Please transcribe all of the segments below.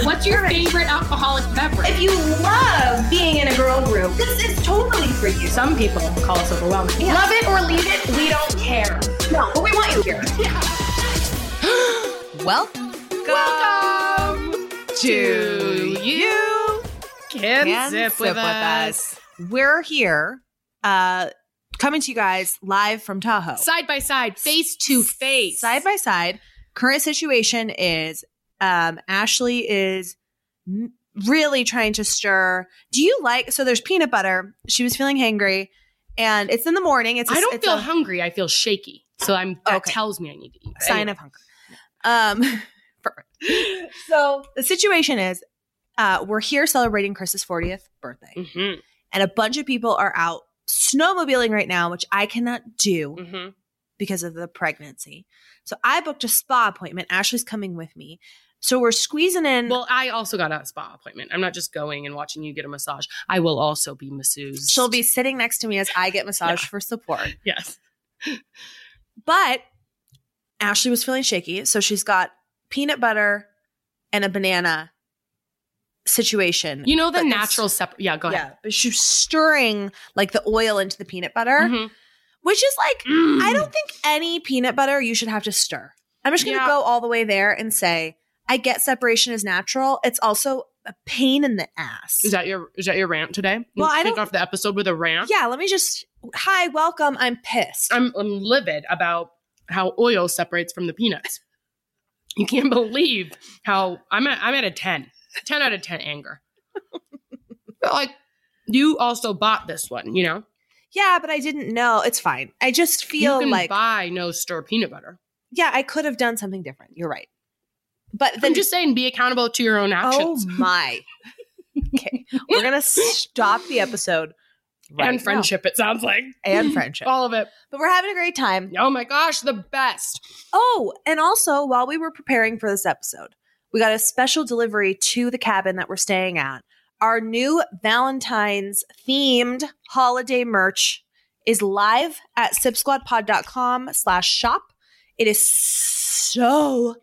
So, what's your favorite alcoholic beverage? If you love being in a girl group, this is totally for you. Some people call us overwhelming. Love it or leave it, we don't care. No, but we want you here. Welcome, Welcome to you. Can, Can sip, with, us. We're here, uh, coming to you guys live from Tahoe, Side by side, face to face. side by side. Current situation is, um, Ashley is really trying to stir. Do you like? So there's peanut butter. She was feeling hangry, and it's in the morning. It's I don't it's feel a hungry. I feel shaky. So I'm that Okay. tells me I need to eat. Sign anyway. of hunger. Um, perfect. So the situation is, uh, we're here celebrating Chris's 40th birthday. Mhm, and a bunch of people are out snowmobiling right now, which I cannot do mhm. because of the pregnancy. So I booked a spa appointment. Ashley's coming with me. So we're squeezing in. Well, I also got a spa appointment. I'm not just going and watching you get a massage. I will also be masseuse. she'll be sitting next to me as I get massaged Yeah. for support. yes. But Ashley was feeling shaky. So she's got peanut butter and a banana situation. You know the natural separate. Yeah, go ahead. Yeah. But she's stirring like the oil into the peanut butter, Mhm. which is like Mm. I don't think any peanut butter you should have to stir. I'm just going to Yeah. go all the way there and say I get separation is natural. It's also a pain in the ass. Is that your is that your rant today? Well, I kick don't- off the episode with a rant. yeah, let me just hi, welcome. I'm pissed. I'm I'm livid about how oil separates from the peanuts. You can't believe how I'm at I'm at a 10. 10 out of 10 anger. but like you also bought this one, you know? yeah, but I didn't know. It's fine. I just feel like buy no stir peanut butter. yeah, I could have done something different. You're right. But then I'm just saying be accountable to your own actions. oh my. okay, we're gonna stop the episode right and now. friendship, it sounds like. and friendship. All of it. But we're having a great time. Oh my gosh, the best. Oh, and also while we were preparing for this episode, we got a special delivery to the cabin that we're staying at. Our new Valentine's themed holiday merch is live at sipsquadpod.com slash shop. It is so,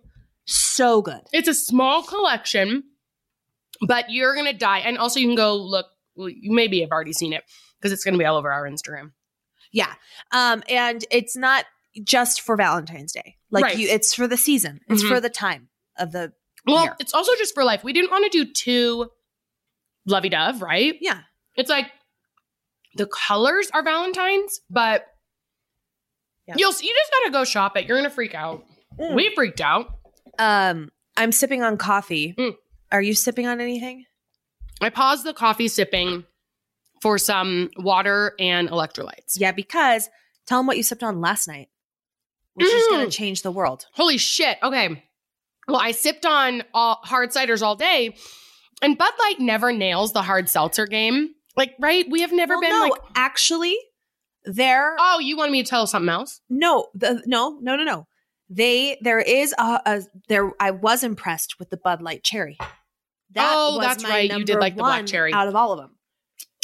so good. It's a small collection, but you're gonna die. And also, you can go look. Well, you maybe have already seen it because it's gonna be all over our Instagram. Yeah. Um, and it's not just for Valentine's Day. Like Right. you it's for the season. It's Mhm. for the time of the Well, Here. it's also just for life. We didn't want to do two lovey dove, right? Yeah. It's like the colors are Valentine's, but Yeah. you'll you just gotta go shop it. You're gonna freak out. Mm. We freaked out. Um, I'm sipping on coffee. Mm. Are you sipping on anything? I paused the coffee sipping for some water and electrolytes. Yeah, because tell them what you sipped on last night, which is going Mm. to change the world. Holy shit. Okay. Well, I sipped on all hard ciders all day, and Bud Light never nails the hard seltzer game. Like, right? We have never Well, been no, like, actually, there. oh, you wanted me to tell something else? no, the, no, no, no, no. They there is a, a there. I was impressed with the Bud Light cherry. Oh, was that's my right. You did like the black cherry. out of all of them.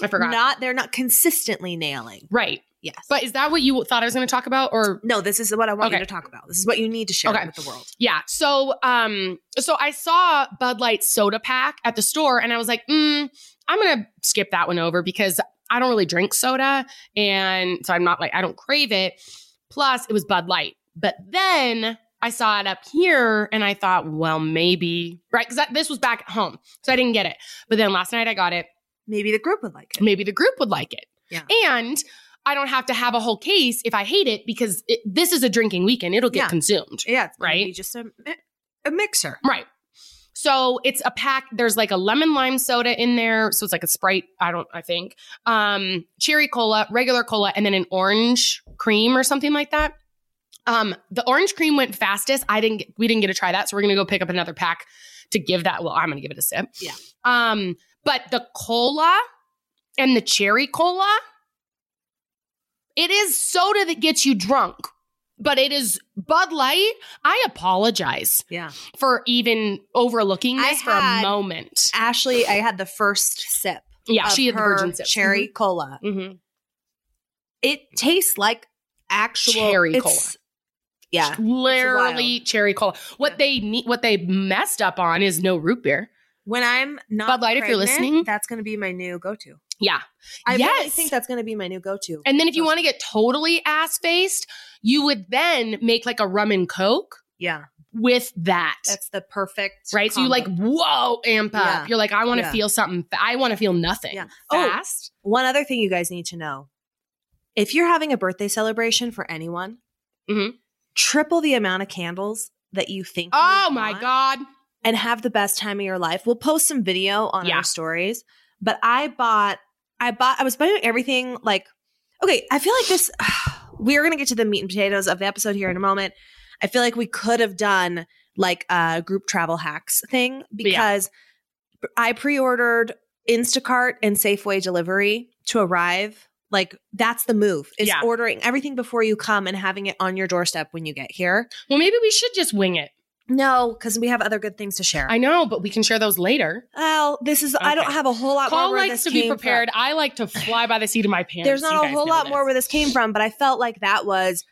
I forgot. Not they're not consistently nailing. right. Yes, But is that what you thought I was going to talk about? Or no, this is what I want Okay. you to talk about. This is what you need to share Okay. with the world. yeah. So, um, so I saw Bud Light soda pack at the store, and I was like, mm, I'm going to skip that one over because I don't really drink soda, and so I'm not like I don't crave it. Plus, it was Bud Light. But then I saw it up here, and I thought, well, maybe right because this was back at home, so I didn't get it. But then last night I got it. Maybe the group would like it. Maybe the group would like it. Yeah. And I don't have to have a whole case if I hate it because it, this is a drinking weekend. It'll get Yeah. consumed. Yeah, it's Right? Just a a mixer. Right. So it's a pack. There's like a lemon lime soda in there. So it's like a Sprite. I don't, I think. Um, cherry cola, regular cola, and then an orange cream or something like that. Um, the orange cream went fastest. I didn't, get, we didn't get to try that. So we're going to go pick up another pack to give that. Well, I'm going to give it a sip. Yeah. Um, but the cola and the cherry cola, it is soda that gets you drunk. But it is Bud Light. I apologize Yeah. for even overlooking I this for had- a moment. Ashley, I had the first sip. Yeah, she had the virgin sip. cherry cola. Mhm. It tastes like actual Cherry it's- Yeah. Literally cherry cola. What Yeah. they need, what they messed up on is no root beer. When I'm not Bud Light, if you're listening. that's going to be my new go-to. Yeah. I really think that's going to be my new go-to. And then if you want to get totally ass faced, you would then make like a rum and coke yeah, with that. that's the perfect right. So you like, whoa, amp up. Yeah. You're like, I want to Yeah. feel something. I want to feel nothing. Yeah. Oh. Fast. One other thing you guys need to know: if you're having a birthday celebration for anyone, Mhm. Triple the amount of candles that you think. you Oh my God. And have the best time of your life. We'll post some video on Yeah. our stories. But I bought, I bought, I was buying everything like. Okay, I feel like this. we are going to get to the meat and potatoes of the episode here in a moment. I feel like we could have done like a group travel hacks thing because I pre-ordered Instacart and Safeway delivery to arrive. Like that's the move is Yeah. ordering everything before you come and having it on your doorstep when you get here. Well, maybe we should just wing it. No, because we have other good things to share. I know, but we can share those later. well, this is I don't have a whole lot Call more likes to be prepared. From. I like to fly by the seat of my pants. There's You not a whole lot this. more where this came from, but I felt like that was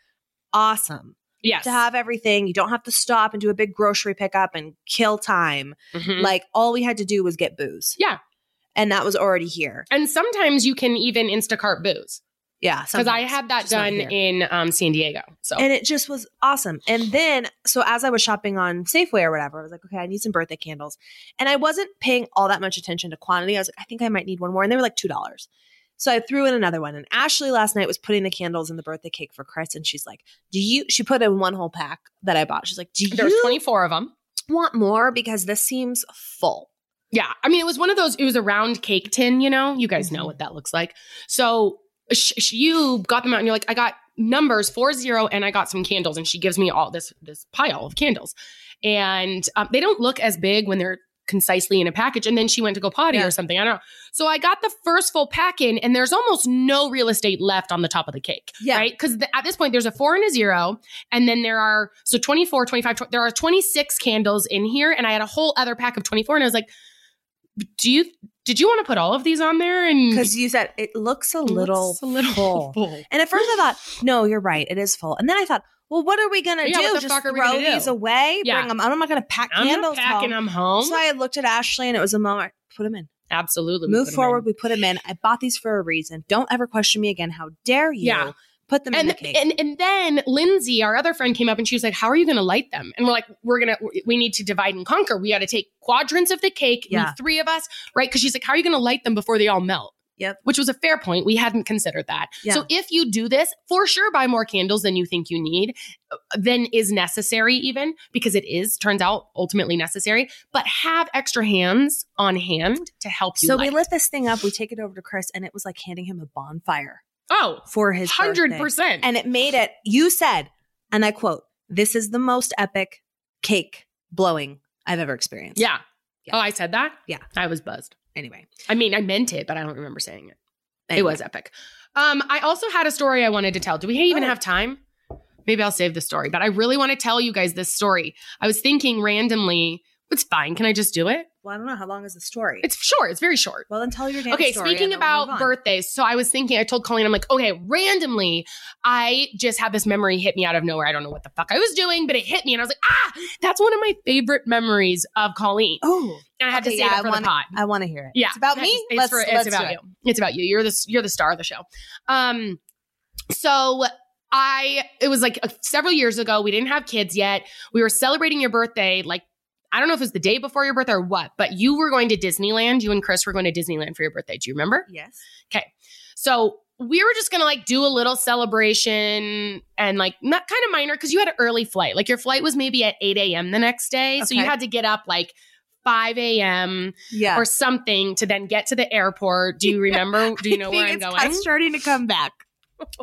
awesome Yes. to have everything. You don't have to stop and do a big grocery pickup and kill time. Mhm. Like all we had to do was get booze. Yeah. And that was already here. and sometimes you can even Instacart booze Yeah. because I had that done in um, San Diego. So and it just was awesome. And then, so as I was shopping on Safeway or whatever, I was like, okay, I need some birthday candles. And I wasn't paying all that much attention to quantity. I was like, I think I might need one more. And they were like $2. So I threw in another one. And Ashley last night was putting the candles in the birthday cake for Chris. And she's like, Do you, she put in one whole pack that I bought. She's like, Do you?" there's 24 of them. want more? Because this seems full. Yeah. I mean, it was one of those, it was a round cake tin, you know? You guys know Mhm. what that looks like. So sh- sh- you got them out and you're like, I got numbers four zero and I got some candles. And she gives me all this, this pile of candles. And um, they don't look as big when they're concisely in a package. And then she went to go potty Yeah. or something. I don't know. So I got the first full pack in and there's almost no real estate left on the top of the cake. Yeah. Right. Because at this point, there's a four and a zero. And then there are, so 24, 25, tw- there are 26 candles in here. And I had a whole other pack of 24. And I was like, do you, did you want to put all of these on there? And Because you said it looks a it little, looks a little full. full. And at first I thought, no, you're right. It is full. And then I thought, well, what are we going to Yeah, do? Just fuck are we throw gonna do? these away? Yeah. Bring them. I'm not going to pack I'm candles not packing home. them home. So I looked at Ashley and it was a moment. Put them in. Absolutely. Move forward. We put them in. I bought these for a reason. Don't ever question me again. How dare you Yeah. Put them in And, the cake? and and then Lindsay, our other friend, came up and she was like, "How are you going to light them?" And we're like, "We're gonna, we need to divide and conquer. We got to take quadrants of the cake, Yeah. three of us, right?" Because she's like, "How are you going to light them before they all melt?" Yep. Which was a fair point. We hadn't considered that. Yeah. So if you do this, for sure, buy more candles than you think you need, uh, than is necessary, even because it is turns out ultimately necessary. But have extra hands on hand to help you. so we light. lit this thing up. We take it over to Chris and it was like handing him a bonfire oh, for his hundred birthday. percent. And it made it, you said, and I quote, this is the most epic cake blowing I've ever experienced. Yeah. Yeah. Oh, I said that? Yeah. I was buzzed. Anyway. I mean, I meant it, but I don't remember saying it. It was epic. Um, I also had a story I wanted to tell. Do we even Oh. have time? Maybe I'll save the story, but I really want to tell you guys this story. I was thinking randomly, it's fine. Can I just do it? Well, I don't know. How long is the story? It's short. It's very short. well, then tell your damn Okay, story speaking we'll move about birthdays, so I was thinking, I told Colleen, I'm like, okay, randomly, I just had this memory hit me out of nowhere. I don't know what the fuck I was doing, but it hit me, and I was like, ah, that's one of my favorite memories of Colleen. Oh, And I had okay, to say yeah, that I for wanna- the pod. I want to hear it. Yeah, It's about me. It's, let's, for, it's let's about you. it. It's about you. You're the you're the star of the show. Um, so I it was like uh, several years ago. We didn't have kids yet. We were celebrating your birthday. Like I don't know if it was the day before your birthday or what, but you were going to Disneyland. You and Chris were going to Disneyland for your birthday. Do you remember? Yes. Okay. So we were just gonna like do a little celebration and like not kind of minor because you had an early flight. Like your flight was maybe at 8 a.m. the next day. So you had to get up like 5 a.m Yeah. or something to then get to the airport. Do you remember? Do you know where I'm going? I'm starting to come back.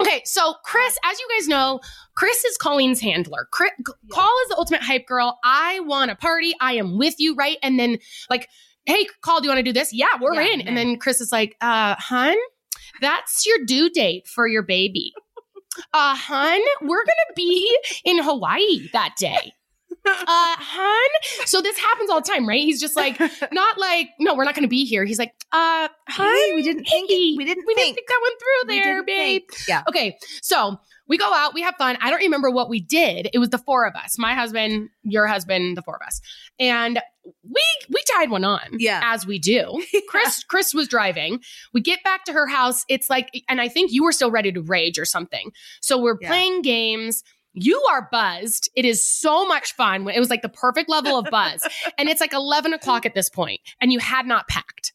Okay, so Chris, as you guys know, Chris is Colleen's handler. Chris, Call is the ultimate hype girl. I want a party. I am with you, right? And then like, hey, Call, do you want to do this? Yeah, we're Yeah, in. man. And then Chris is like, uh, hun, that's your due date for your baby. Uh, hun, we're gonna be in Hawaii that day. Uh, hun. So this happens all the time, right? He's just like, not like, no, we're not gonna be here. He's like, uh, hun, Hey, we didn't think. hey, we didn't we think. didn't think that one through there, babe. think. Yeah. Okay, so we go out, we have fun. I don't remember what we did. It was the four of us, my husband, your husband, the four of us. And we we tied one on. Yeah. As we do. Chris Chris was driving. We get back to her house. It's like and I think you were still ready to rage or something. So we're Yeah. playing games. You are buzzed. It is so much fun. It was like the perfect level of buzz. and it's like 11 o'clock at this point, and you had not packed.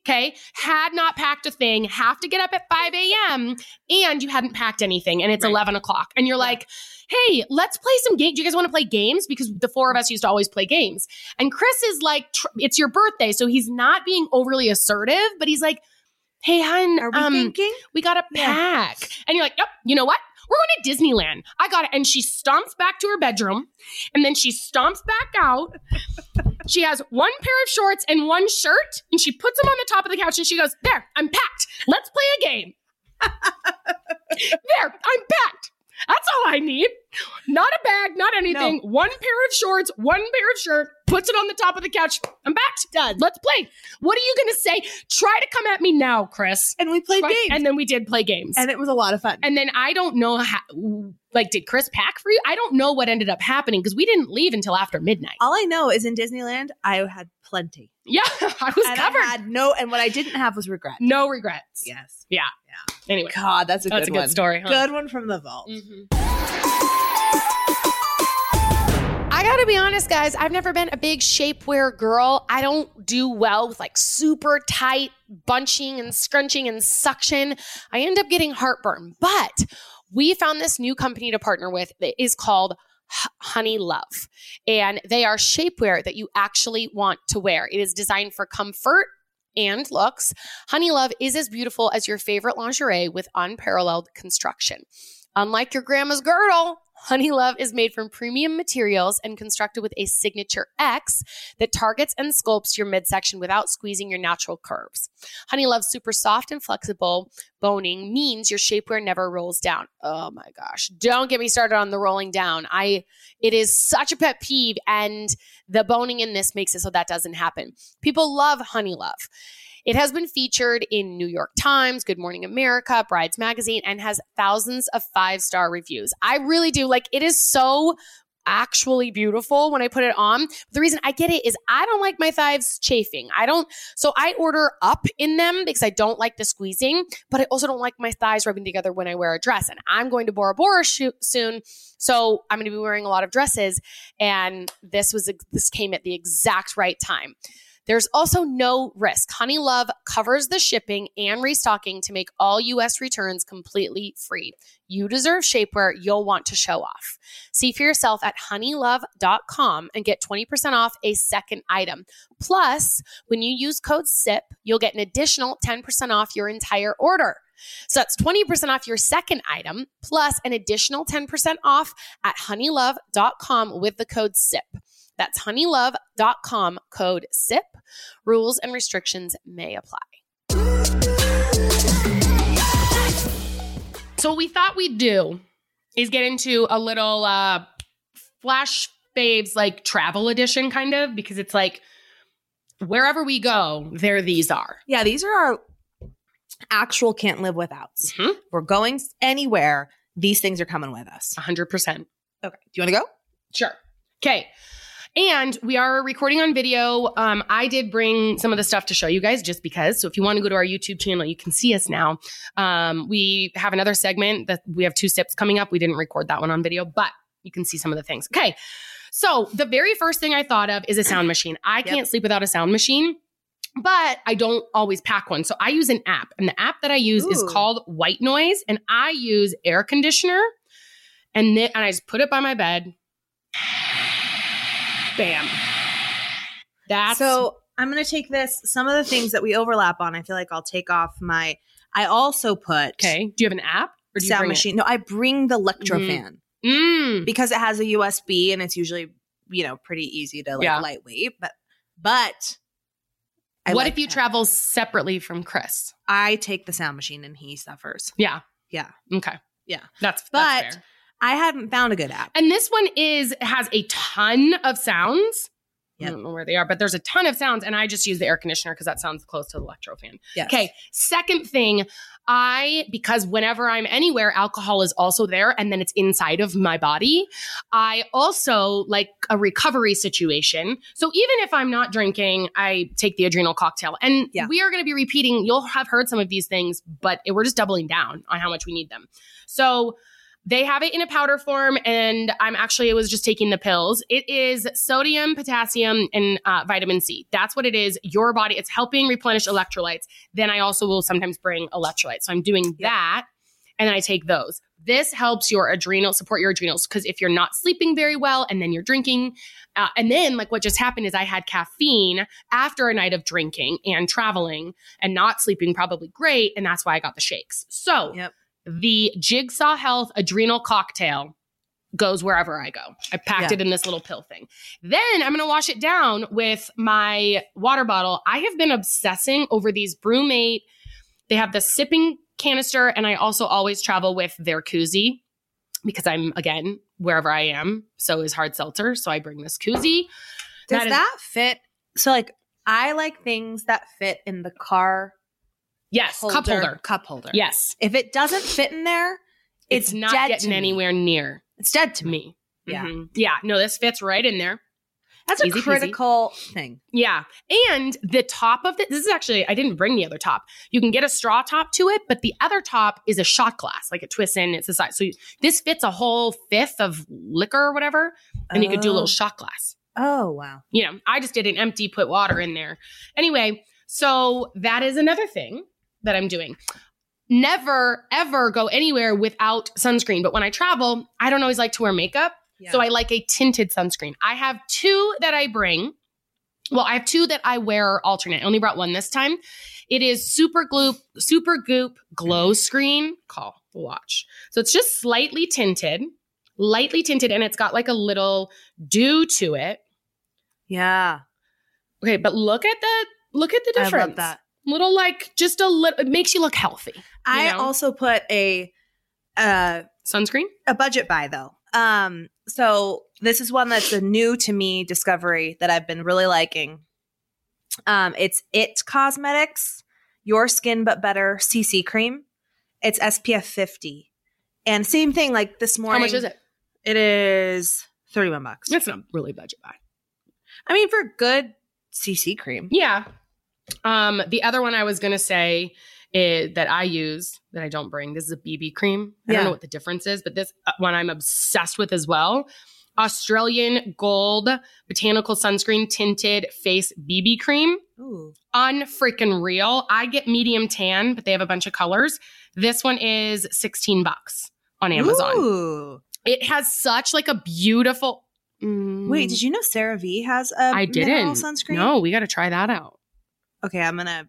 Okay. Had not packed a thing, have to get up at 5 a.m. and you hadn't packed anything, and it's Right. 11 o'clock. And you're Yeah. like, hey, let's play some games. Do you guys want to play games? Because the four of us used to always play games. And Chris is like, tr- it's your birthday. So he's not being overly assertive, but he's like, hey, hun, Are we um, thinking? we got to Yeah. pack. And you're like, yep, you know what? We're going to Disneyland. I got it. And she stomps back to her bedroom and then she stomps back out. she has one pair of shorts and one shirt and she puts them on the top of the couch and she goes, There, I'm packed. Let's play a game. there, I'm packed. That's all I need. Not a bag, not anything. One pair of shorts, one pair of shirt, puts it on the top of the couch. I'm back. Done. Let's play. What are you going to say? Try to come at me now, Chris. And we played Try- games. And then we did play games. and it was a lot of fun. And then I don't know how, like, did Chris pack for you? I don't know what ended up happening because we didn't leave until after midnight. All I know is in Disneyland, I had plenty. Yeah, I was and covered. I had no, and what I didn't have was regret. no regrets. Yes. Anyway, God, that's a that's good a good one. story. Huh? Good one from the vault. Mhm. I gotta be honest, guys. I've never been a big shapewear girl. I don't do well with like super tight bunching and scrunching and suction. I end up getting heartburn. But we found this new company to partner with that is called Honeylove. And they are shapewear that you actually want to wear. It is designed for comfort and looks. Honeylove is as beautiful as your favorite lingerie with unparalleled construction. Unlike your grandma's girdle, Honeylove is made from premium materials and constructed with a signature X that targets and sculpts your midsection without squeezing your natural curves. Honeylove's super soft and flexible boning means your shapewear never rolls down. Oh my gosh. Don't get me started on the rolling down. I it is such a pet peeve and the boning in this makes it so that doesn't happen. People love Honeylove. It has been featured in New York Times, Good Morning America, Brides Magazine, and has thousands of five star reviews. I really do like it is so actually beautiful when I put it on. The reason I get it is I don't like my thighs chafing. I don't, so I order up in them because I don't like the squeezing, but I also don't like my thighs rubbing together when I wear a dress. And I'm going to Bora Bora soon. So I'm going to be wearing a lot of dresses. And this was, this came at the exact right time. There's also no risk. Honeylove covers the shipping and restocking to make all US returns completely free. You deserve shapewear you'll want to show off. See for yourself at honeylove.com and get 20% off a second item. Plus, when you use code SIP, you'll get an additional 10% off your entire order. So that's 20% off your second item plus an additional 10% off at honeylove.com with the code SIP. That's honeylove.com code SIP. Rules and restrictions may apply. So, what we thought we'd do is get into a little uh, flash faves, like travel edition, kind of, because it's like wherever we go, there these are. Yeah, these are our actual can't live withouts. Mhm. We're going anywhere. These things are coming with us. 100%. Okay. Do you want to go? Sure. Okay. And we are recording on video. Um, I did bring some of the stuff to show you guys just because. So if you want to go to our YouTube channel, you can see us now. Um, we have another segment that we have two sips coming up. We didn't record that one on video, but you can see some of the things. Okay. So the very first thing I thought of is a sound machine. I Yep. can't sleep without a sound machine. But I don't always pack one. So I use an app, and the app that I use is called White Noise, and I use air conditioner, and then and I just put it by my bed, Bam. That's so I'm going to take this. Some of the things that we overlap on, I feel like I'll take off my. I also put okay. Do you have an app or do sound machine. No, I bring the Electro Mhm. fan Mm. because it has a USB and it's usually you know pretty easy to like Yeah. lightweight. But but I what like if you that. travel separately from Chris? I take the sound machine and he suffers. Yeah. Yeah. Okay. Yeah. That's But that's fair. I haven't found a good app. And this one is has a ton of sounds. Yep. I don't know where they are, but there's a ton of sounds, and I just use the air conditioner because that sounds close to the LectroFan. Yes. Okay. Second thing, I, because whenever I'm anywhere, alcohol is also there and then it's inside of my body. I also like a recovery situation. So even if I'm not drinking, I take the adrenal cocktail. And Yeah. we are going to be repeating, you'll have heard some of these things, but we're just doubling down on how much we need them. So, they have it in a powder form, and I'm actually, it was just taking the pills. It is sodium, potassium, and uh, vitamin C. That's what it is. Your body, it's helping replenish electrolytes. Then I also will sometimes bring electrolytes. So I'm doing that, and then I take those. This helps your adrenal, support your adrenals, because if you're not sleeping very well and then you're drinking, uh, and then like what just happened is I had caffeine after a night of drinking and traveling and not sleeping probably great, and that's why I got the shakes. So Yep. The Jigsaw Health adrenal cocktail goes wherever I go. I packed Yeah. it in this little pill thing. Then I'm going to wash it down with my water bottle. I have been obsessing over these BrüMate. They have the sipping canister, and I also always travel with their koozie because I'm again wherever I am. So is hard seltzer. So I bring this koozie. Does That is- that fit? So like I like things that fit in the car Yes, cup holder. Cup holder. Yes, If it doesn't fit in there, it's, it's, not getting anywhere near It's dead to me. me. Yeah. Mhm. yeah. No, this fits right in there. That's a Easy peasy. critical thing. Yeah. And the top of it, this is actually, I didn't bring the other top. You can get a straw top to it, but the other top is a shot glass, like it twists in, it's the size. So you, this fits a whole fifth of liquor or whatever, and you could do a Oh. little shot glass. Oh wow. You know, I just did an empty, put water in there. Anyway, so that is another thing that I'm doing. Never, ever go anywhere without sunscreen. But when I travel, I don't always like to wear makeup. So I like a tinted sunscreen. I have two that I bring. Well, I have two that I wear alternate. I only brought one this time. It is Super Gloop, Super Goop Glow Screen. Call watch. So it's just slightly tinted, lightly tinted, and it's got like a little dew to it. yeah. Okay, but look at the look at the I difference. love that. Little like just a little. It makes you look healthy. I know? also put a uh Sunscreen. a budget buy though. Um, so this is one that's a new to me discovery that I've been really liking. Um, it's It Cosmetics, Your Skin But Better CC Cream. It's SPF 50. And same thing, like this morning How much is it? It is 31 bucks. It's not really budget buy. I mean, for good CC cream. Yeah. Um, the other one I was gonna say is, that I use that I don't bring. This is a BB cream. I Yeah. don't know what the difference is, but this uh, one I'm obsessed with as well. Australian Gold Botanical Sunscreen Tinted Face BB Cream. Ooh. Unfreaking real. I get medium tan, but they have a bunch of colors. This one is 16 bucks on Amazon. Ooh. It has such like a beautiful. Mm, Wait, did you know Sarah V has a I didn't. sunscreen? No, we got to try that out. Okay, I'm gonna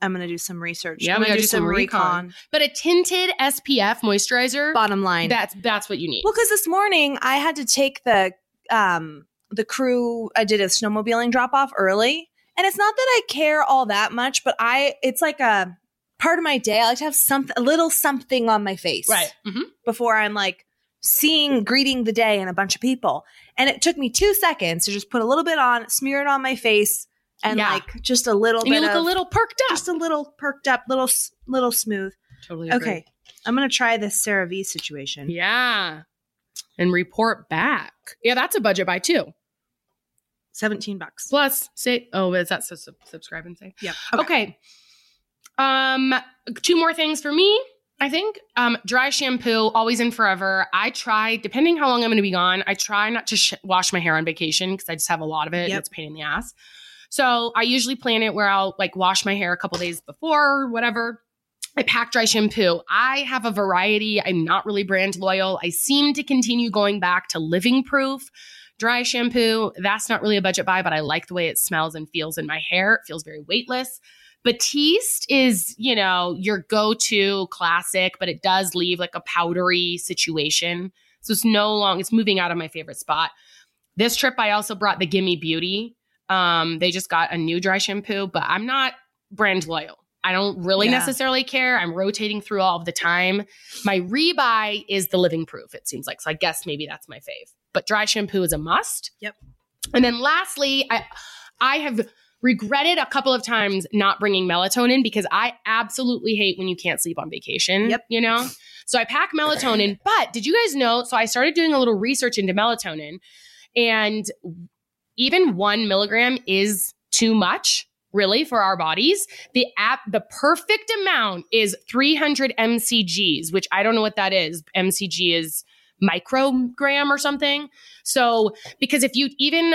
I'm gonna do some research. Yeah, I'm we gonna gotta do some recon. But a tinted SPF moisturizer. Bottom line. That's that's what you need. well, because this morning I had to take the um the crew. I did a snowmobiling drop off early, and it's not that I care all that much, but I it's like a part of my day. I like to have something, a little something on my face, hmm before I'm like seeing greeting the day and a bunch of people. And it took me two seconds to just put a little bit on, smear it on my face, and Yeah. like just a little And bit you look of a little perked up. just a little perked up, little little smooth. totally agree. Okay, I'm gonna try this Sarah V situation. Yeah. And report back. Yeah, that's a budget buy too. Seventeen bucks. Plus, say, oh, is that so, sub- subscribe and say? Yep. Okay. Um, two more things for me. I think um, dry shampoo, always and forever. I try, depending how long I'm going to be gone, I try not to sh- wash my hair on vacation because I just have a lot of it. and Yep. It's a pain in the ass. So I usually plan it where I'll like wash my hair a couple days before, or whatever. I pack dry shampoo. I have a variety. I'm not really brand loyal. I seem to continue going back to Living Proof dry shampoo. That's not really a budget buy, but I like the way it smells and feels in my hair. It feels very weightless. Batiste is, you know, your go-to classic, but it does leave like a powdery situation. So it's no long, it's moving out of my favorite spot. This trip I also brought the Gimme Beauty. Um, they just got a new dry shampoo, but I'm not brand loyal. I don't really Yeah. necessarily care. I'm rotating through all of the time. My rebuy is the living proof, it seems like. So I guess maybe that's my fave. But dry shampoo is a must. Yep. And then lastly, I I have regretted a couple of times not bringing melatonin because I absolutely hate when you can't sleep on vacation. Yep. You know? So I pack melatonin, but did you guys know? So I started doing a little research into melatonin, and even one milligram is too much really for our bodies. The app the perfect amount is 300 mcgs which i don't know what that is. Mcg is microgram or something. So because if you even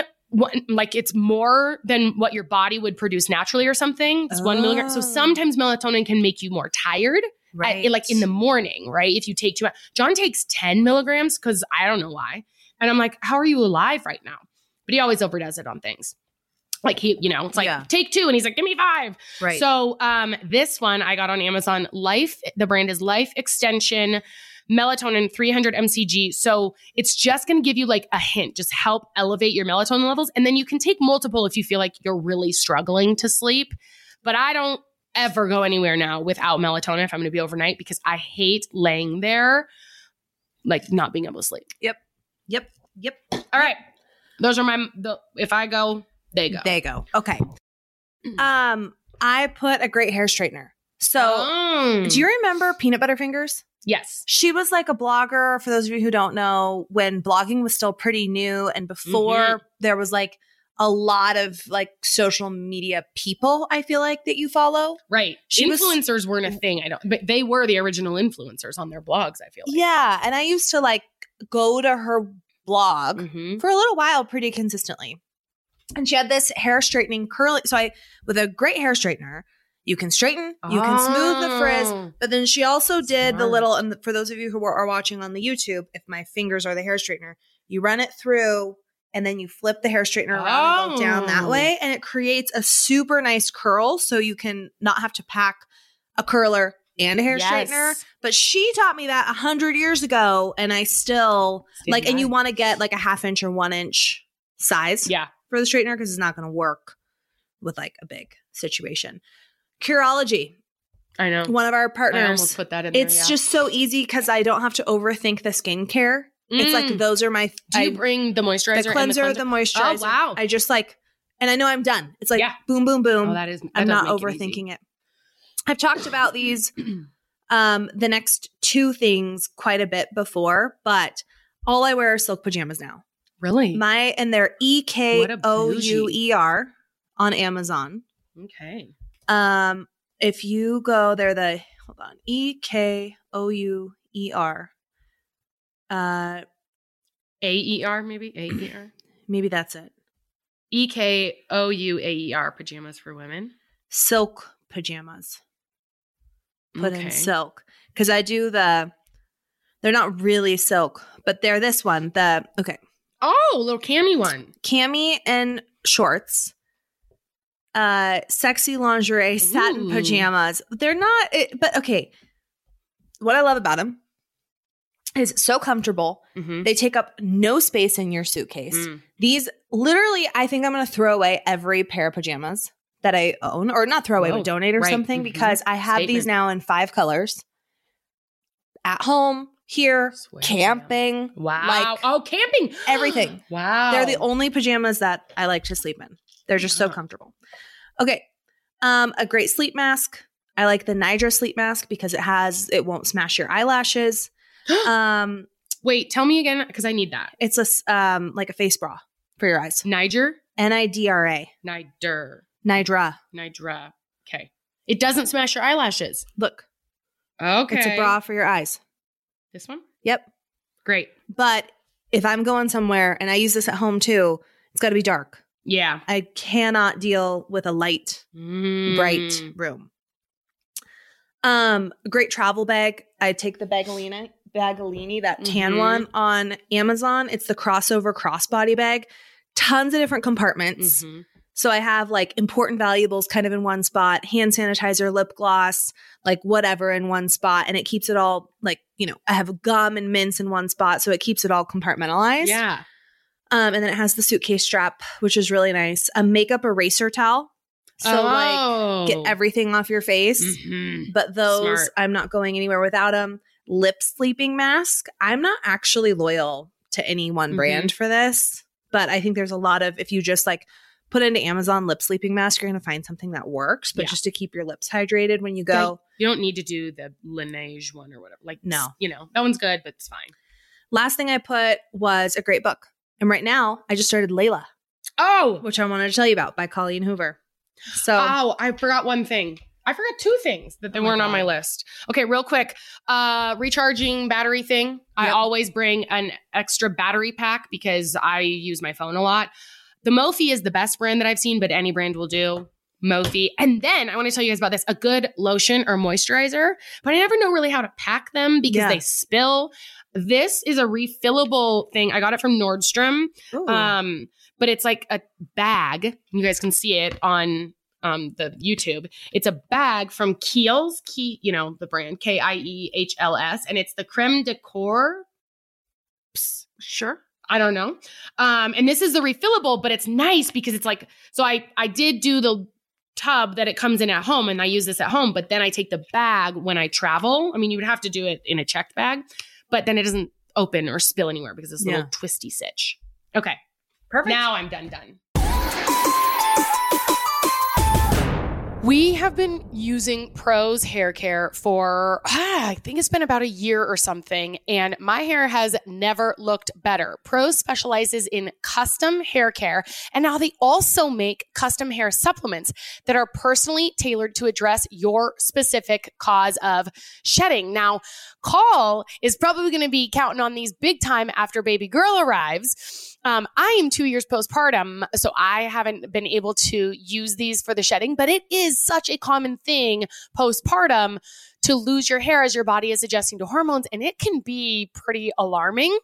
like it's more than what your body would produce naturally or something it's one milligram. So Oh. sometimes melatonin can make you more tired at- like in the morning right? If you take too much john takes 10 milligrams because i don't know why. And i'm like how are you alive right now but he always overdoes it on things like he you know it's like Yeah. take two and he's like give me five right. so um, this one I got on Amazon. Life, the brand is Life Extension Melatonin 300 mcg. So it's just going to give you like a hint, just help elevate your melatonin levels, and then you can take multiple if you feel like you're really struggling to sleep. But I don't ever go anywhere now without melatonin if I'm going to be overnight because I hate laying there, like not being able to sleep. Yep. Yep. Yep. All right, those are my the if I go, they go. They go. Okay. Um, I put a great hair straightener. So, Mm. do you remember Peanut Butter Fingers? Yes. She was like a blogger, for those of you who don't know, when blogging was still pretty new and before Mhm. there was like a lot of like social media people, I feel like that you follow. Right. She was- influencers weren't a thing. I don't, but they were the original influencers on their blogs. I feel like. Yeah. And I used to like go to her blog Mhm. for a little while pretty consistently. And she had this hair straightening curly. So I, with a great hair straightener, you can straighten, you can smooth the frizz. Oh. But then she also did the little, and for those of you who are, watching on the YouTube, if my fingers are the hair straightener, you run it through and then you flip the hair straightener around and go down that Oh. way. And it creates a super nice curl. So you can not have to pack a curler and a hair Yes. straightener. But she taught me that a hundred years ago. And I still like, and you want to get like a half inch or one inch size Yeah. for the straightener because it's not going to work with like a big situation. Curology, I know. one of our I almost partners. put that in there. It's yeah. just so easy because I don't have to overthink the skincare. It's like Mm. those are my Do you I- bring the moisturizer? the and cleanser, the, moisturizer. Oh, wow. I just like, and I know I'm done. It's like Yeah. boom, boom, boom. Oh, that is. that I'm not make it overthinking it, I've talked about these, um, the next two things quite a bit before, but all I wear are silk pajamas now. Really? My and they're E K O U E R on Amazon. okay. Um, if you go, they're the hold on E K O U E R. Uh, A E R maybe A E R. maybe that's it. E K O U A E R pajamas for women. Silk pajamas. Put Okay. in silk because I do the. They're not really silk, but they're this one. The okay, Oh, little cami one. cami and shorts. Uh, sexy lingerie, satin Ooh. pajamas. They're not, it, but okay. What I love about them is so comfortable. Mm-hmm. They take up no space in your suitcase. These literally, I think I'm going to throw away every pair of pajamas that I own, or not throw away, Whoa, but donate or right. something Mhm. because I have these now in five colors at home, here, Swear camping, Wow. Like oh, camping. everything. wow. They're the only pajamas that I like to sleep in. They're just so comfortable. Okay. Um, a great sleep mask. I like the Nidra sleep mask because it has it won't smash your eyelashes. um, Wait, tell me again because I need that. it's a um like a face bra for your eyes. Nidra, N I D R A. Nidra, Nidra. Nidra. Okay. It doesn't smash your eyelashes. Look, Okay. it's a bra for your eyes. This one? Yep. Great. But if I'm going somewhere and I use this at home too, it's got to be dark. Yeah. I cannot deal with a light Mm. bright room. Um, great travel bag. I take the Baggallini, Baggallini, that tan Mhm. one on Amazon. It's the crossover crossbody bag. Tons of different compartments. Mhm. So I have like important valuables kind of in one spot, hand sanitizer, lip gloss, like whatever in one spot. And it keeps it all like, you know, I have gum and mints in one spot. So it keeps it all compartmentalized. Yeah. Um, and then it has the suitcase strap, which is really nice. A makeup eraser towel. So like oh. get everything off your face. Mhm. But those, Smart. I'm not going anywhere without them. Lip sleeping mask. I'm not actually loyal to any one Mhm. brand for this but I think there's a lot of if you just like put into Amazon lip sleeping mask, you're going to find something that works. But Yeah. just to keep your lips hydrated when you go. You don't need to do the Laneige one or whatever. Like, No. you know, that one's good, but it's fine. Last thing I put was a great book. And right now, I just started Layla, Oh, which I wanted to tell you about by Colleen Hoover. So, oh, I forgot one thing. I forgot two things that they Oh weren't on my list. Okay, real quick. Uh recharging battery thing. I always bring an extra battery pack because I use my phone a lot. The Mophie is the best brand that I've seen, but any brand will do. Mophie. And then I want to tell you guys about this a good lotion or moisturizer, but I never know really how to pack them because Yeah. they spill. This is a refillable thing. I got it from Nordstrom. Ooh. Um, but it's like a bag. You guys can see it on um the YouTube. It's a bag from Kiehl's, Key, you know, the brand K I E H L S, and it's the creme de corps. sure. I don't know. Um, and this is the refillable, but it's nice because it's like so I I did do the tub that it comes in at home and I use this at home, but then I take the bag when I travel. I mean, you would have to do it in a checked bag, but then it doesn't open or spill anywhere because it's a Yeah. little twisty stitch. Okay. Perfect. Now I'm done done. We have been using Prose hair care for, ah, I think it's been about a year or something, and my hair has never looked better. Prose specializes in custom hair care, and now they also make custom hair supplements that are personally tailored to address your specific cause of shedding. Now, Call is probably going to be counting on these big time after baby girl arrives. Um, I am two years postpartum, so I haven't been able to use these for the shedding, but it is such a common thing postpartum to lose your hair as your body is adjusting to hormones, and it can be pretty alarming.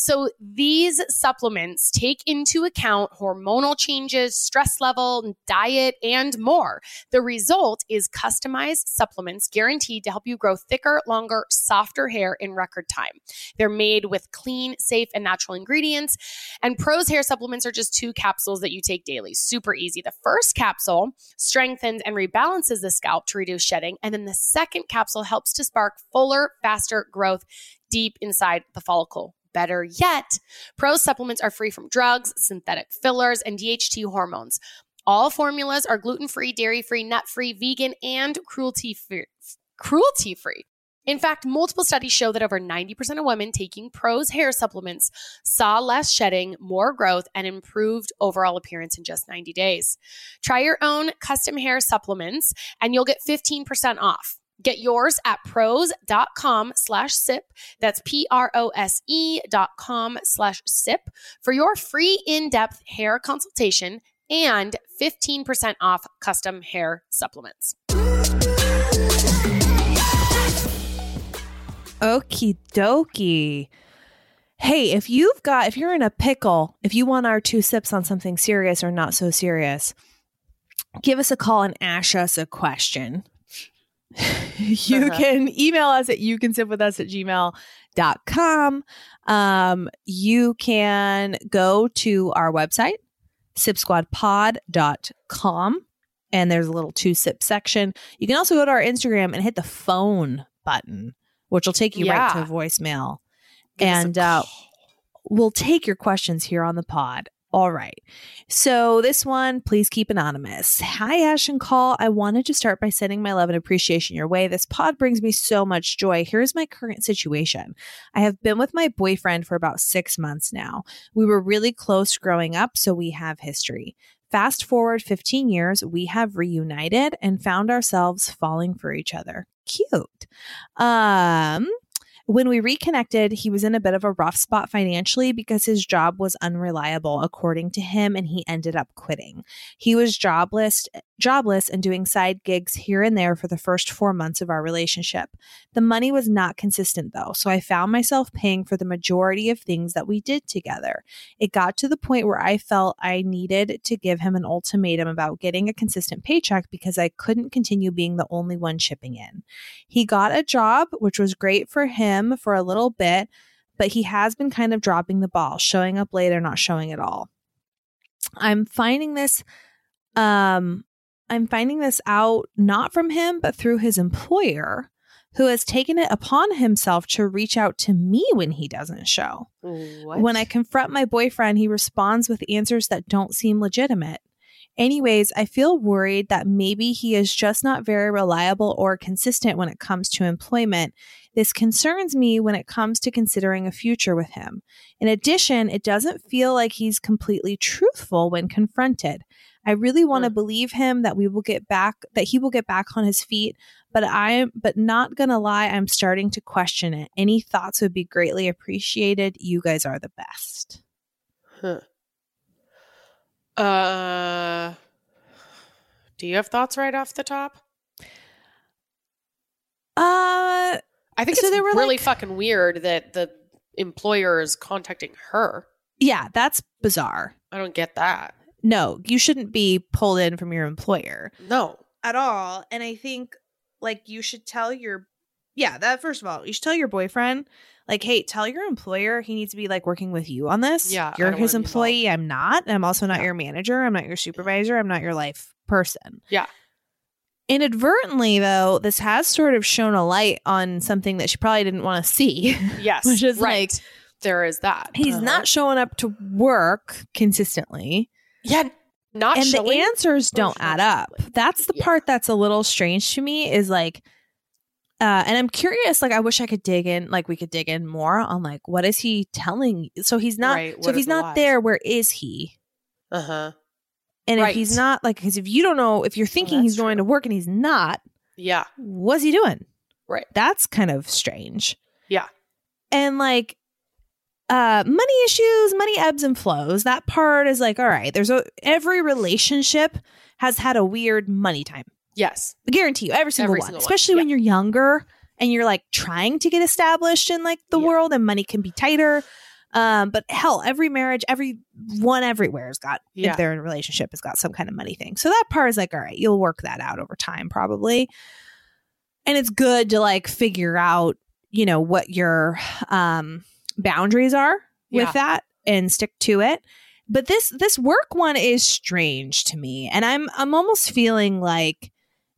So these supplements take into account hormonal changes, stress level, diet, and more. The result is customized supplements guaranteed to help you grow thicker, longer, softer hair in record time. They're made with clean, safe, and natural ingredients. And Prose hair supplements are just two capsules that you take daily. Super easy. The first capsule strengthens and rebalances the scalp to reduce shedding. And then the second capsule helps to spark fuller, faster growth deep inside the follicle. Better yet, Prose supplements are free from drugs, synthetic fillers, and DHT hormones. All formulas are gluten free, dairy free, nut free, vegan, and cruelty free. Cruelty free. In fact, multiple studies show that over 90% of women taking Prose hair supplements saw less shedding, more growth, and improved overall appearance in just 90 days. Try your own custom hair supplements and you'll get 15% off. Get yours at prose.com slash sip. That's P-R-O-S-E dot com slash sip for your free in-depth hair consultation and 15% off custom hair supplements. Okie dokie. Hey, if you've got, if you're in a pickle, if you want our two sips on something serious or not so serious, give us a call and ask us a question. you Uh-huh. can email us at you can sip with us at gmail.com. Um, you can go to our website, sipsquadpod.com, and there's a little two sip section. You can also go to our Instagram and hit the phone button, which will take you right to voicemail. Give and uh, we'll take your questions here on the pod. All right. So this one, please keep anonymous. Hi, Ash and Call. I wanted to start by sending my love and appreciation your way. This pod brings me so much joy. Here's my current situation. I have been with my boyfriend for about six months now. We were really close growing up, so we have history. Fast forward 15 years, we have reunited and found ourselves falling for each other. Cute. Um, when we reconnected, he was in a bit of a rough spot financially because his job was unreliable, according to him, and he ended up quitting. He was jobless, jobless and doing side gigs here and there for the first four months of our relationship. The money was not consistent though, so I found myself paying for the majority of things that we did together. It got to the point where I felt I needed to give him an ultimatum about getting a consistent paycheck because I couldn't continue being the only one chipping in. He got a job, which was great for him for a little bit, but he has been kind of dropping the ball, showing up later, not showing at all. I'm finding this um I'm finding this out not from him but through his employer who has taken it upon himself to reach out to me when he doesn't show. What? When I confront my boyfriend, he responds with answers that don't seem legitimate. Anyways, I feel worried that maybe he is just not very reliable or consistent when it comes to employment. This concerns me when it comes to considering a future with him. In addition, it doesn't feel like he's completely truthful when confronted. I really want to believe him that we will get back that he will get back on his feet, but I'm but not going to lie, I'm starting to question it. Any thoughts would be greatly appreciated. You guys are the best. Huh. Uh, do you have thoughts right off the top? Uh I think So it's they were, really like- fucking weird that the employer is contacting her. yeah, that's bizarre. I don't get that. No, you shouldn't be pulled in from your employer No. at all. And I think like you should tell your yeah, that first of all, you should tell your boyfriend like, hey, tell your employer he needs to be like working with you on this. Yeah, you're his employee. I'm not. And I'm also not Yeah. your manager. I'm not your supervisor. I'm not your life person. Yeah. Inadvertently, though, this has sort of shown a light on something that she probably didn't want to see. Yes. Which is right. like- there is that. He's Uh-huh. not showing up to work consistently. Yeah. Not and showing. the answers don't add up. That's the Yeah. part that's a little strange to me is like uh and I'm curious like I wish I could dig in like we could dig in more on like what is he telling so he's not Right, so if he's not lies? there where is he Uh huh. And Right. if he's not like cuz if you don't know if you're thinking he's that's going true. to work and he's not Yeah. what's he doing Right. that's kind of strange Yeah. and like uh money issues money ebbs and flows that part is like all right there's a every relationship has had a weird money time Yes. I guarantee you every single Every one single one. especially when you're younger and you're like trying to get established in like the Yeah. world and money can be tighter um but hell every marriage every one everywhere has got Yeah. if they're in a relationship has got some kind of money thing so that part is like all right you'll work that out over time probably and it's good to like figure out you know what your um boundaries are with Yeah. that and stick to it but this this work one is strange to me and i'm i'm almost feeling like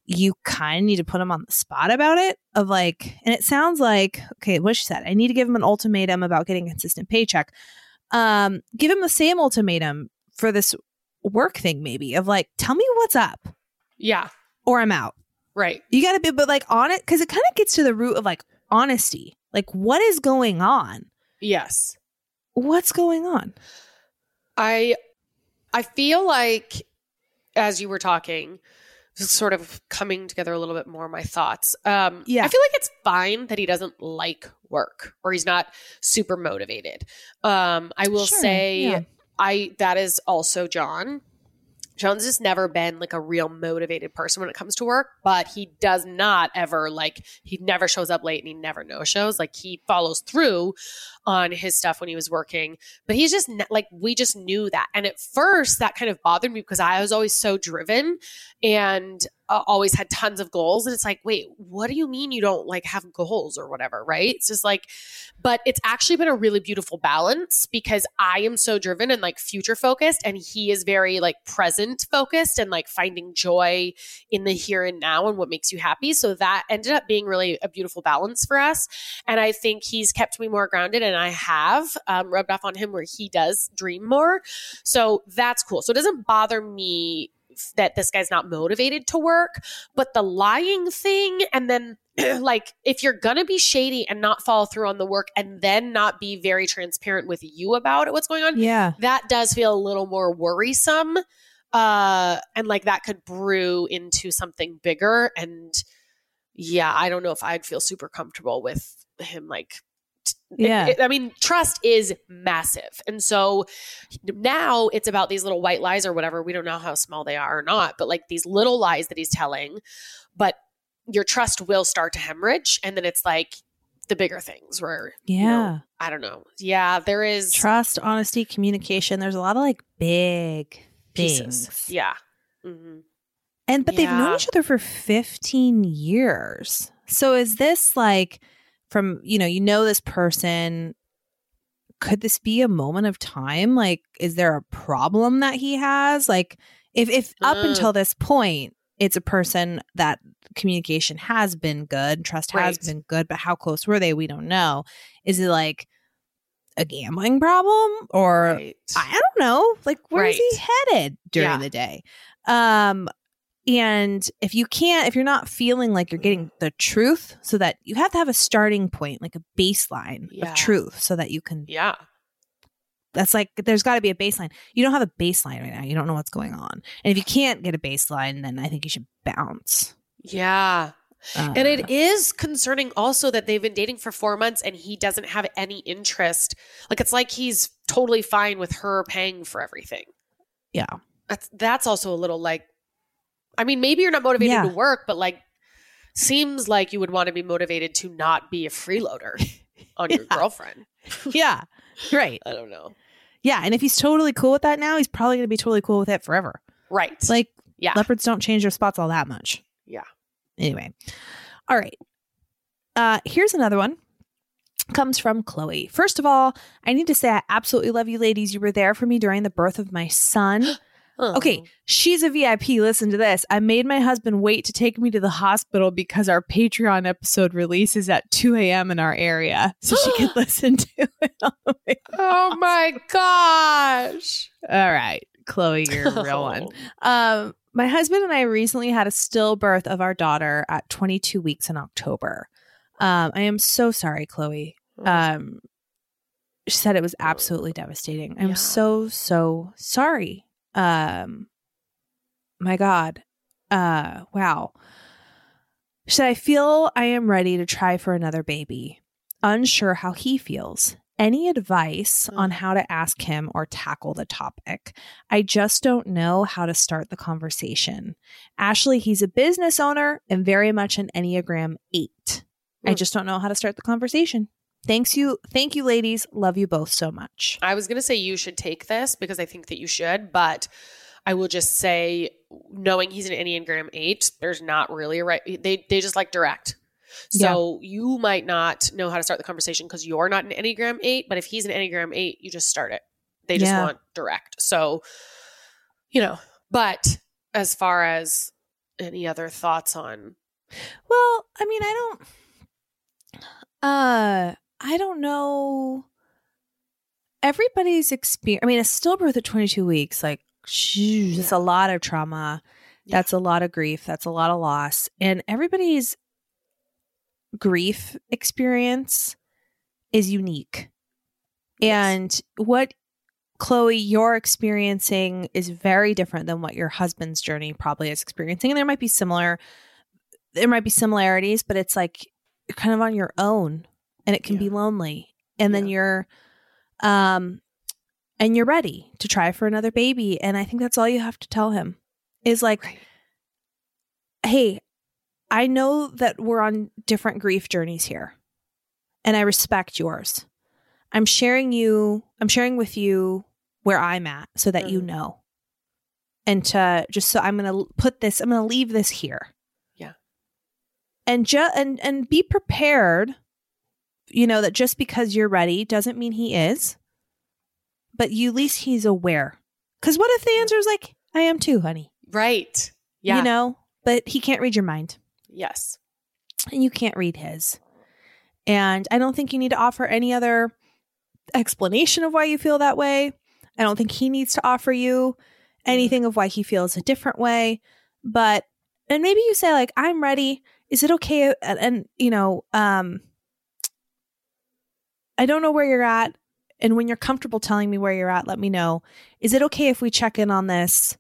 you kind of need to put him on the spot about it of like and it sounds like okay what she said i need to give him an ultimatum about getting a consistent paycheck um give him the same ultimatum for this work thing maybe of like tell me what's up Yeah. or i'm out Right. you gotta be but like on it because it kind of gets to the root of like honesty like what is going on Yes. what's going on I I feel like as you were talking, sort of coming together a little bit more my thoughts. Um Yeah. I feel like it's fine that he doesn't like work or he's not super motivated. Um I will Sure, say yeah. I that is also John. John's just never been like a real motivated person when it comes to work, but he does not ever like he never shows up late and he never no shows. Like he follows through on his stuff when he was working, but he's just ne- like we just knew that. And at first, that kind of bothered me because I was always so driven and always had tons of goals. And it's like, wait, what do you mean you don't like have goals or whatever? Right? It's just like, but it's actually been a really beautiful balance because I am so driven and like future focused, and he is very like present focused and like finding joy in the here and now and what makes you happy. So that ended up being really a beautiful balance for us. And I think he's kept me more grounded, and I have um, rubbed off on him where he does dream more. So that's cool. So it doesn't bother me that this guy's not motivated to work, but the lying thing, and then like if you're gonna be shady and not follow through on the work, and then not be very transparent with you about it, what's going on, yeah. that does feel a little more worrisome uh and like that could brew into something bigger and yeah i don't know if i'd feel super comfortable with him like t- it- Yeah. it- i mean trust is massive. And so now it's about these little white lies or whatever. We don't know how small they are or not but like these little lies that he's telling but your trust will start to hemorrhage. And then it's like the bigger things where yeah you know, i don't know. Yeah there is trust honesty communication. There's a lot of like big pieces. things. Yeah. Hmm and but they've known each other for 15 years. So is this like from you know you know this person could this be a moment of time like is there a problem that he has like if if up Mm. until this point it's a person that communication has been good, trust has Right. been good, but how close were they? We don't know. Is it like a gambling problem or Right. I don't know. Like, where's he headed during Yeah. the day? Um, and if you can't, if you're not feeling like you're getting the truth, so that you have to have a starting point, like a baseline Yeah. of truth, so that you can. yeah. That's like there's got to be a baseline. You don't have a baseline right now. You don't know what's going on, and if you can't get a baseline, then I think you should bounce. Yeah. Uh, And it is concerning also that they've been dating for four months and he doesn't have any interest. Like it's like he's totally fine with her paying for everything. yeah, That's that's also a little like I mean, maybe you're not motivated Yeah. to work, but like seems like you would want to be motivated to not be a freeloader on your girlfriend. yeah, right, I don't know. yeah. And if he's totally cool with that now, he's probably going to be totally cool with it forever. Right. Like yeah. leopards don't change their spots all that much. Yeah. Anyway. All right. Uh here's another one. Comes from Chloe. First of all, I need to say I absolutely love you ladies. You were there for me during the birth of my son. Oh. Okay, she's a VIP. Listen to this. I made my husband wait to take me to the hospital because our Patreon episode releases at 2 a.m. in our area. So she could listen to it way. Oh my gosh. All right. Chloe, you're a real one. Um, my husband and I recently had a stillbirth of our daughter at 22 weeks in October. Um, I am so sorry, Chloe. Um, she said it was absolutely devastating. I'm Yeah. so so sorry. Um, my God. Uh, wow. should I feel I am ready to try for another baby. Unsure how he feels. Any advice on Mm. how to ask him or tackle the topic? I just don't know how to start the conversation. Ashley, he's a business owner and very much an Enneagram 8. I Mm. just don't know how to start the conversation. Thanks you. Thank you ladies. Love you both so much. I was going to say you should take this because I think that you should, but I will just say, knowing he's an Enneagram 8, there's not really a right. They, they just like direct. So you might not know how to start the conversation because you're not an Enneagram 8, but if he's an Enneagram 8, you just start it. They just Yeah. want direct. So, you know, but as far as any other thoughts on, Well, I mean, I don't uh I don't know everybody's experience. I mean, a stillbirth at 22 weeks like shoo, that's a lot of trauma. Yeah. That's a lot of grief. That's a lot of loss. And everybody's grief experience is unique. And what Chloe, you're experiencing is very different than what your husband's journey probably is experiencing. And there might be similar, there might be similarities, but it's like you're kind of on your own and it can be lonely. And then you're, um, and you're ready to try for another baby. And I think that's all you have to tell him is like, Right. hey, I know that we're on different grief journeys here, and I respect yours. I'm sharing you, I'm sharing with you where I'm at so that you Mhm. know. And to just so I'm going to put this, I'm going to leave this here. Yeah. And just and and be prepared, you know, that just because you're ready doesn't mean he is. But you at least he's aware. Cuz what if the answer is like I am too, honey? right. Yeah. You know, but he can't read your mind yes. and you can't read his. And I don't think you need to offer any other explanation of why you feel that way. I don't think he needs to offer you anything of why he feels a different way. But and maybe you say like I'm ready. Is it okay and, and you know, um I don't know where you're at and when you're comfortable telling me where you're at, let me know. Is it okay if we check in on this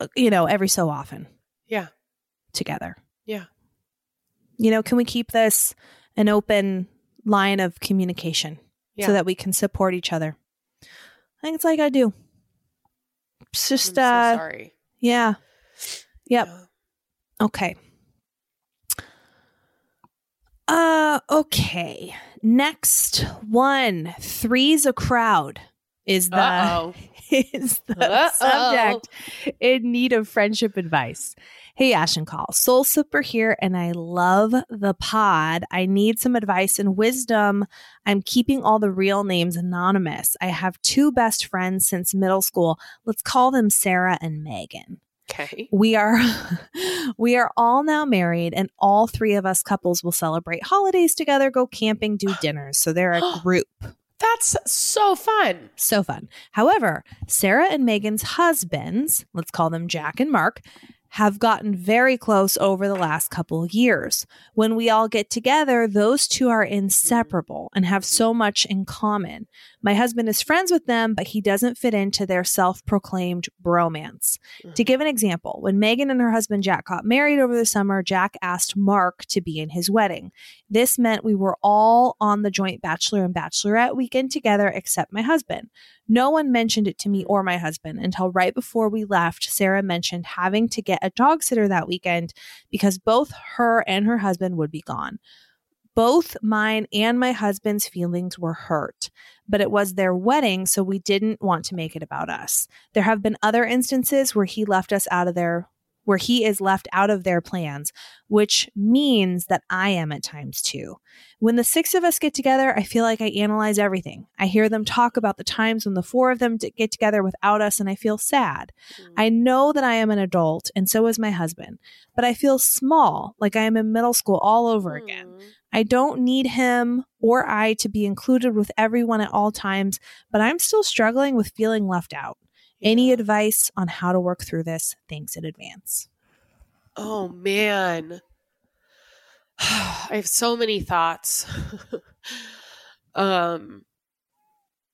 uh, you know, every so often? Yeah. Together. Yeah. You know, can we keep this an open line of communication Yeah. so that we can support each other? I think it's like I do. It's just so uh sorry. yeah. Yep. Yeah. Okay. Uh okay. Next one. Three's a crowd is the Uh-oh. is the Uh-oh. subject in need of friendship advice. Hey, Ash and Kel, Soul Sipper here, and I love the pod. I need some advice and wisdom. I'm keeping all the real names anonymous. I have two best friends since middle school. Let's call them Sarah and Megan. Okay. We are we are all now married and all three of us couples will celebrate holidays together, go camping, do dinners. So they're a group. That's so fun. So fun. However, Sarah and Megan's husbands, let's call them Jack and Mark, have gotten very close over the last couple of years. When we all get together, those two are mm-hmm. inseparable and have mm-hmm. so much in common. My husband is friends with them, but he doesn't fit into their self proclaimed bromance. Mm-hmm. To give an example, when Megan and her husband Jack got married over the summer, Jack asked Mark to be in his wedding. This meant we were all on the joint bachelor and bachelorette weekend together except my husband. No one mentioned it to me or my husband until right before we left. Sarah mentioned having to get a dog sitter that weekend because both her and her husband would be gone. Both mine and my husband's feelings were hurt, but it was their wedding, so we didn't want to make it about us. There have been other instances where he left us out of their where he is left out of their plans, which means that I am at times too. When the six of us get together, I feel like I analyze everything. I hear them talk about the times when the four of them get together without us, and I feel sad. Mm. I know that I am an adult, and so is my husband, but I feel small, like I am in middle school all over again. Mm. I don't need him or I to be included with everyone at all times, but I'm still struggling with feeling left out. Any advice on how to work through this? Thanks in advance. Oh man. I have so many thoughts. um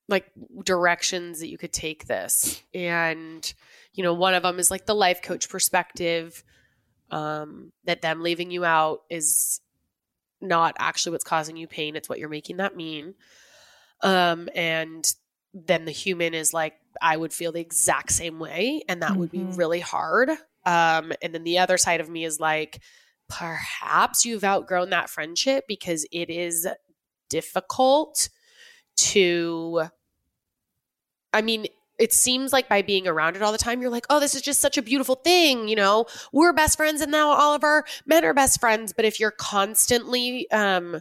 like directions that you could take this. And you know, one of them is like the life coach perspective um that them leaving you out is not actually what's causing you pain, it's what you're making that mean. Um and then the human is like I would feel the exact same way and that would be Mhm. really hard. Um, and then the other side of me is like, perhaps you've outgrown that friendship because it is difficult to. I mean, it seems like by being around it all the time, you're like, oh, this is just such a beautiful thing. You know, we're best friends and now all of our men are best friends. But if you're constantly, um,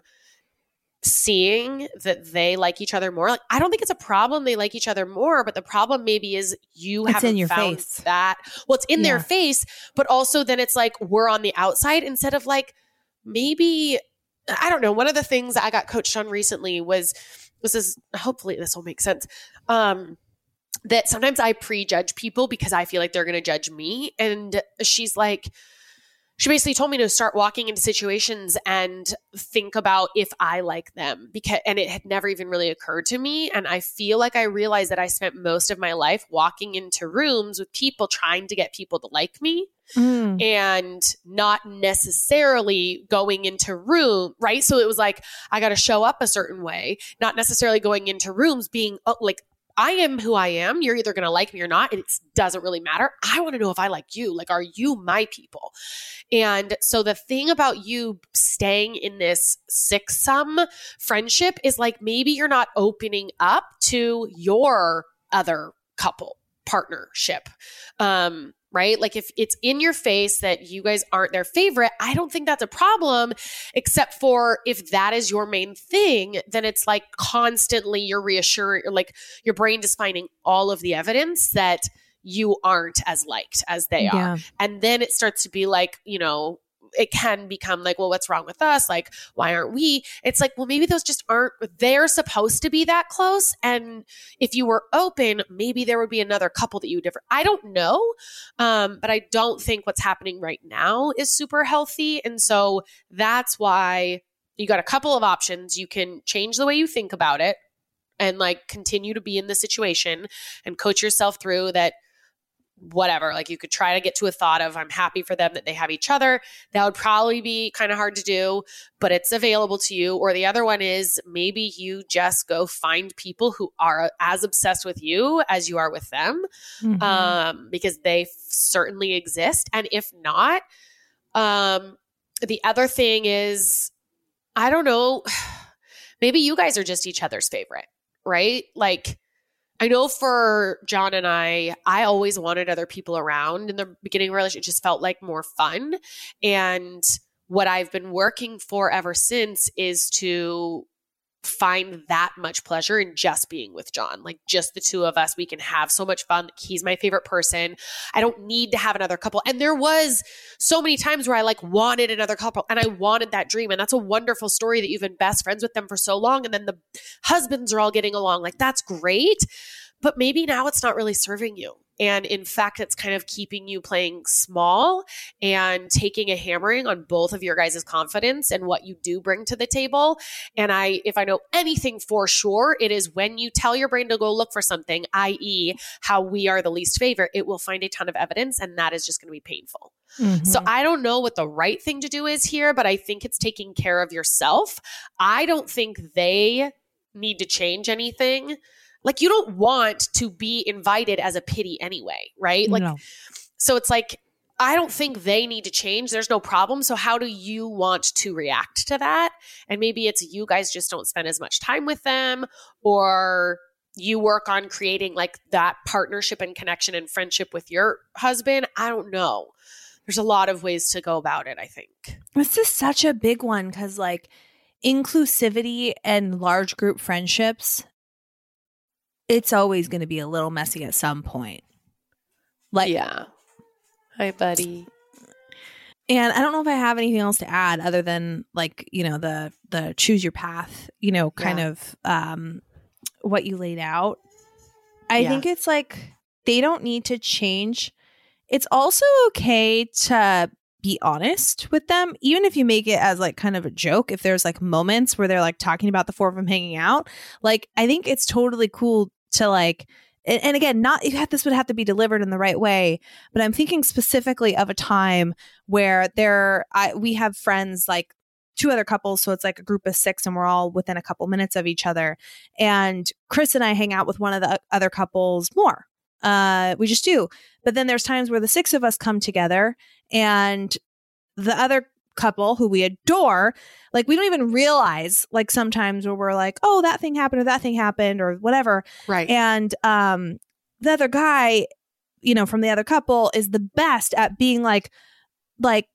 seeing that they like each other more. Like I don't think it's a problem they like each other more, but the problem maybe is you It's haven't in your found face. that. Well, it's in Yeah. their face, but also then it's like we're on the outside instead of like maybe I don't know. One of the things I got coached on recently was this is hopefully this will make sense. Um that sometimes I prejudge people because I feel like they're going to judge me. And she's like she basically told me to start walking into situations and think about if I like them because and it had never even really occurred to me. And I feel like I realized that I spent most of my life walking into rooms with people trying to get people to like me Mm. and not necessarily going into room right? So it was like I got to show up a certain way not necessarily going into rooms being uh, like I am who I am. You're either going to like me or not. It doesn't really matter. I want to know if I like you. Like, are you my people? And so the thing about you staying in this six sum friendship is like maybe you're not opening up to your other couple partnership. Um, right? Like if it's in your face that you guys aren't their favorite, I don't think that's a problem, except for if that is your main thing, then it's like constantly you're reassuring, like your brain is finding all of the evidence that you aren't as liked as they are. And then it starts to be like, you know, it can become like, well, what's wrong with us? Like, why aren't we? It's like, well, maybe those just aren't, they're supposed to be that close. And if you were open, maybe there would be another couple that you would differ. I don't know. Um, but I don't think what's happening right now is super healthy. And so that's why you got a couple of options. You can change the way you think about it and like continue to be in the situation and coach yourself through that whatever like you could try to get to a thought of i'm happy for them that they have each other that would probably be kind of hard to do but it's available to you or the other one is maybe you just go find people who are as obsessed with you as you are with them Mhm. um, because they f- certainly exist. And if not, um, the other thing is, I don't know, maybe you guys are just each other's favorite, right? Like, I know for John and I, I always wanted other people around in the beginning of relationship. It just felt like more fun. And what I've been working for ever since is to find that much pleasure in just being with John. Like just the two of us, we can have so much fun. He's my favorite person. I don't need to have another couple. And there was so many times where I like wanted another couple and I wanted that dream. And that's a wonderful story that you've been best friends with them for so long. And then the husbands are all getting along. Like that's great. But maybe now it's not really serving you. And in fact, it's kind of keeping you playing small and taking a hammering on both of your guys' confidence and what you do bring to the table. And I, if I know anything for sure, it is when you tell your brain to go look for something, i.e., how we are the least favorite, it will find a ton of evidence and that is just going to be painful. Mm-hmm. So I don't know what the right thing to do is here, but I think it's taking care of yourself. I don't think they need to change anything like you don't want to be invited as a pity anyway, right? Like No. so it's like I don't think they need to change. There's no problem. So how do you want to react to that? And maybe it's you guys just don't spend as much time with them or you work on creating like that partnership and connection and friendship with your husband. I don't know. There's a lot of ways to go about it, I think. This is such a big one because, like, inclusivity and large group friendships, it's always going to be a little messy at some point. Like, yeah. Hi, buddy. and I don't know if I have anything else to add other than like you know the the choose your path, you know, kind Yeah. of um what you laid out. I Yeah. think it's like they don't need to change. It's also okay to be honest with them, even if you make it as like kind of a joke. If there's like moments where they're like talking about the four of them hanging out, like I think it's totally cool to like. And, again, not this would have to be delivered in the right way, but I'm thinking specifically of a time where there, I we have friends like two other couples, so it's like a group of six, and we're all within a couple minutes of each other. And Chris and I hang out with one of the other couples more. Uh, we just do. But then there's times where the six of us come together and the other couple who we adore, like we don't even realize, like sometimes where we're like, oh, that thing happened or that thing happened or whatever. Right. And um, the other guy, you know, from the other couple is the best at being like, like,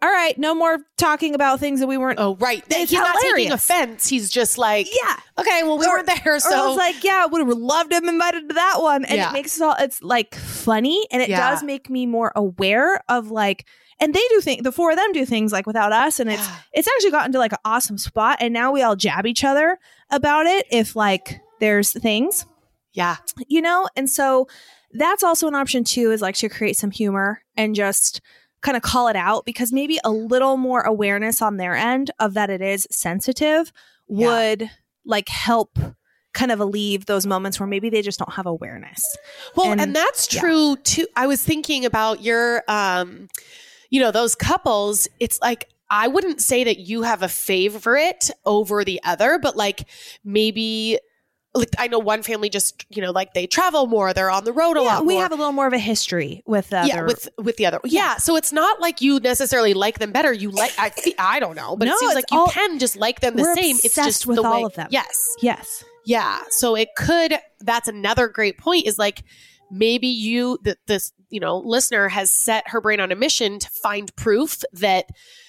all right, no more talking about things that we weren't. oh, right. It's He's not taking offense. He's just like, yeah. okay, well, we Or- weren't there. I So was like, yeah, would have loved to have been invited to that one. And Yeah. it makes it all, it's like funny. And it Yeah. does make me more aware of like, and they do things, the four of them do things like without us. And it's, Yeah. it's actually gotten to like an awesome spot. And now we all jab each other about it if like there's things, yeah. you know? And so that's also an option too, is like to create some humor and just kind of call it out because maybe a little more awareness on their end of that it is sensitive Yeah. would like help kind of alleviate those moments where maybe they just don't have awareness. Well, And- and, that's yeah. true too. I was thinking about your, um, you know, those couples. It's like I wouldn't say that you have a favorite over the other, but like maybe. Like I know one family just you know like they travel more, they're on the road a Yeah, lot. we more. have a little more of a history with the yeah other. with with the other yeah. So it's not like you necessarily like them better. You like I see I don't know, but No, it seems like you all- can just like them the same. It's just with the all way- of them. Yes. yes. Yeah. So it could, that's another great point is like maybe you, that this, you know, listener has set her brain on a mission to find proof that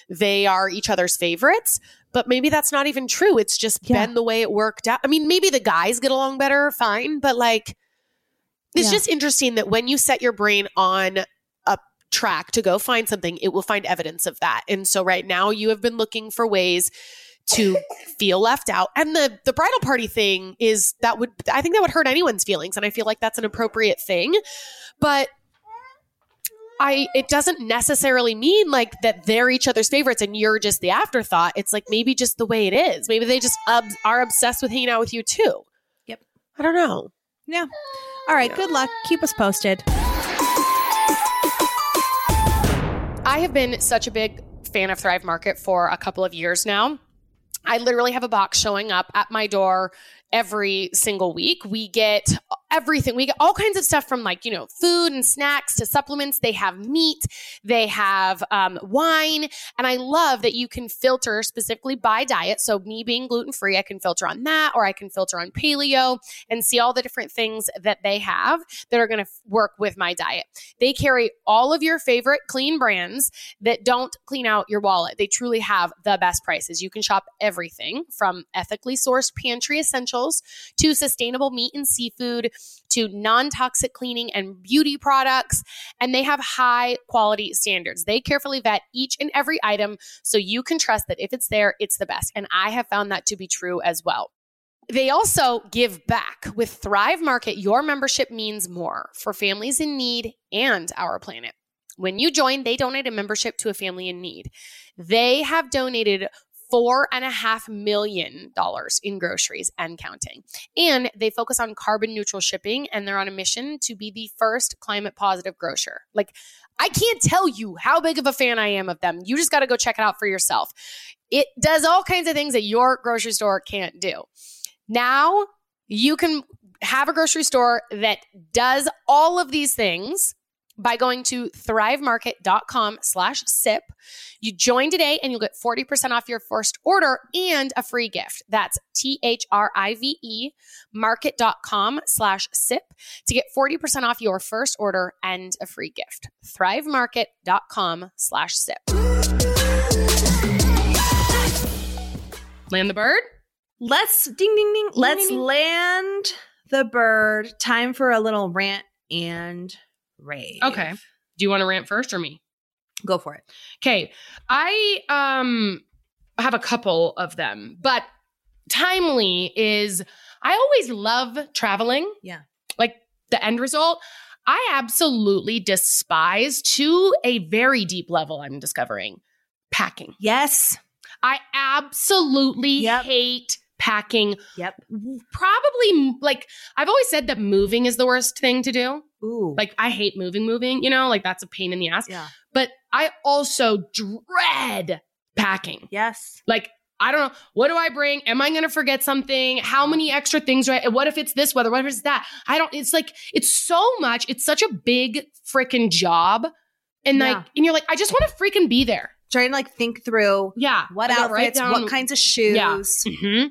they are each other's favorites. But maybe that's not even true. It's just Yeah. been the way it worked out. I mean, maybe the guys get along better, fine. But like, it's Yeah. just interesting that when you set your brain on a track to go find something, it will find evidence of that. And so right now you have been looking for ways to feel left out. And the the bridal party thing is that would I think that would hurt anyone's feelings and I feel like that's an appropriate thing. But I it doesn't necessarily mean like that they're each other's favorites and you're just the afterthought. It's like maybe just the way it is. Maybe they just ob- are obsessed with hanging out with you too. Yep. I don't know. Yeah. All right. Yeah. Good luck. Keep us posted. I have been such a big fan of Thrive Market for a couple of years now. I literally have a box showing up at my door every single week. We get everything. We get all kinds of stuff from like, you know, food and snacks to supplements. They have meat, they have um, wine. And I love that you can filter specifically by diet. So, me being gluten free, I can filter on that, or I can filter on paleo and see all the different things that they have that are going to work with my diet. They carry all of your favorite clean brands that don't clean out your wallet. They truly have the best prices. You can shop everything from ethically sourced pantry essentials to sustainable meat and seafood to non toxic cleaning and beauty products. And they have high quality standards. They carefully vet each and every item so you can trust that if it's there, it's the best. And I have found that to be true as well. They also give back. With Thrive Market, your membership means more for families in need and our planet. When you join, they donate a membership to a family in need. They have donated four and a half million dollars in groceries and counting. And they focus on carbon neutral shipping and they're on a mission to be the first climate positive grocer. Like, I can't tell you how big of a fan I am of them. You just got to go check it out for yourself. It does all kinds of things that your grocery store can't do. Now you can have a grocery store that does all of these things by going to thrivemarket.com slash sip. You join today and you'll get 40% off your first order and a free gift. That's T-H-R-I-V-E market.com slash sip to get 40% off your first order and a free gift. thrivemarket.com slash sip. Land the bird? Let's ding ding ding. Let's ding. land the bird. Time for a little rant and rave. Okay. Do you want to rant first or me? Go for it. Okay. I um have a couple of them, but timely is I always love traveling. Yeah. Like the end result, I absolutely despise to a very deep level I'm discovering packing. Yes. I absolutely Yep. hate packing. Yep. Probably like I've always said that moving is the worst thing to do. Ooh. Like I hate moving, moving, you know, like that's a pain in the ass. yeah. But I also dread packing. Yes. Like, I don't know. What do I bring? Am I going to forget something? How many extra things do I? What if it's this weather? What if it's that? I don't, it's like, it's so much. It's such a big freaking job. And Yeah. like, and you're like, I just want to freaking be there. Trying to like think through Yeah. what outfits, down- what kinds of shoes. Yeah. hmm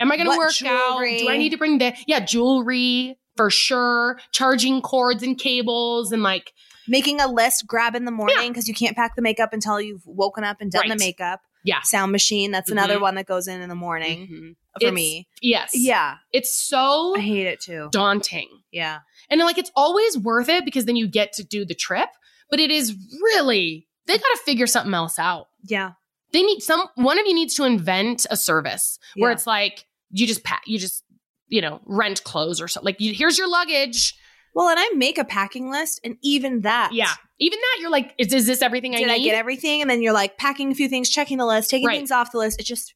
Am I going to work out? jewelry? Do I need to bring the, yeah, jewelry for sure, charging cords and cables and like, Making a list, grab in the morning because you can't pack the makeup until you've woken up and done the makeup. yeah. Sound machine. That's another Mhm. one that goes in in the morning Mhm. for It's- me. Yes. Yeah. It's so I hate it too. daunting. Yeah. And like it's always worth it because then you get to do the trip, but it is really they got to figure something else out. Yeah. They need some one of you needs to invent a service where it's like you just pack you just you know rent clothes or something. Like you, here's your luggage. Well, and I make a packing list, and even that. Yeah. Even that you're like is, is this everything I need? I get everything? And then you're like packing a few things, checking the list, taking Right. things off the list. It just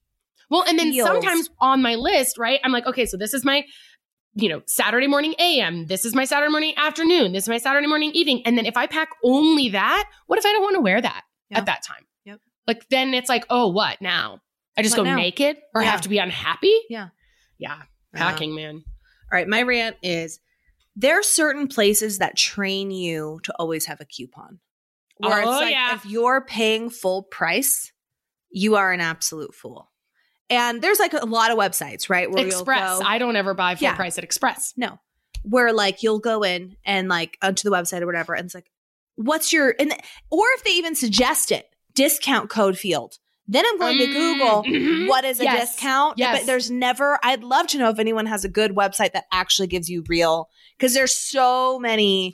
well, and then feels- sometimes on my list, right? I'm like, okay, so this is my you know, Saturday morning AM. This is my Saturday morning afternoon. This is my Saturday morning evening. And then if I pack only that, what if I don't want to wear that Yeah. at that time? Like then it's like, oh, what now? I just What go now? naked or Yeah. have to be unhappy? Yeah. Yeah. Uh, Packing, man. All right, my rant is there are certain places that train you to always have a coupon. Where Oh, it's like yeah. if you're paying full price, you are an absolute fool. And there's like a lot of websites, right? Where Express. go, I don't ever buy full Yeah. price at Express. no, where like you'll go in and like onto the website or whatever, and it's like, what's your and or if they even suggest it, discount code field. Then I'm going to Mm, Google mhm. what is a Yes. discount. Yes. But there's never, I'd love to know if anyone has a good website that actually gives you real, because there's so many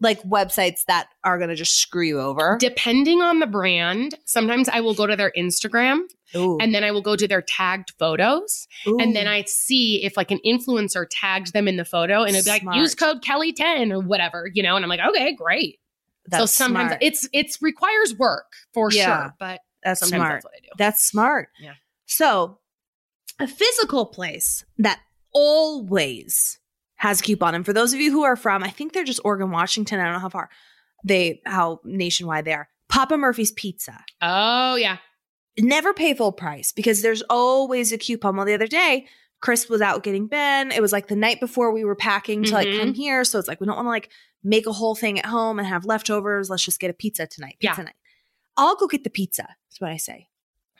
like websites that are going to just screw you over. Depending on the brand, sometimes I will go to their Instagram Ooh. and then I will go to their tagged photos. And then I see if like an influencer tagged them in the photo and it'd be like, use code Kelly10 or whatever, you know? And I'm like, okay, great. That's so sometimes smart. it's it's requires work for Yeah. sure, but that's smart. that's what I do. That's smart. Yeah. So, a physical place that always has a coupon. And for those of you who are from, I think they're just Oregon, Washington. I don't know how far they, how nationwide they are. Papa Murphy's Pizza. Oh yeah. Never pay full price because there's always a coupon. Well, the other day, Chris was out getting Ben. It was like the night before we were packing to like Mhm. come here. So it's like, we don't want to like make a whole thing at home and have leftovers. Let's just get a pizza tonight. Pizza Yeah. night. I'll go get the pizza. That's what I say.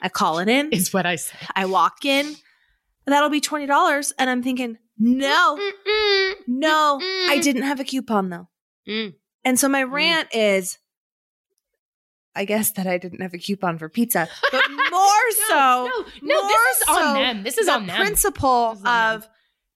I call it in. Is what I say. I walk in. That'll be $20. And I'm thinking, no, Mm-mm. no, Mm-mm. I didn't have a coupon though. Mm. And so my Mm. rant is, I guess that I didn't have a coupon for pizza, but more so, no, no, more this is so on them. This is the on them. principle is on of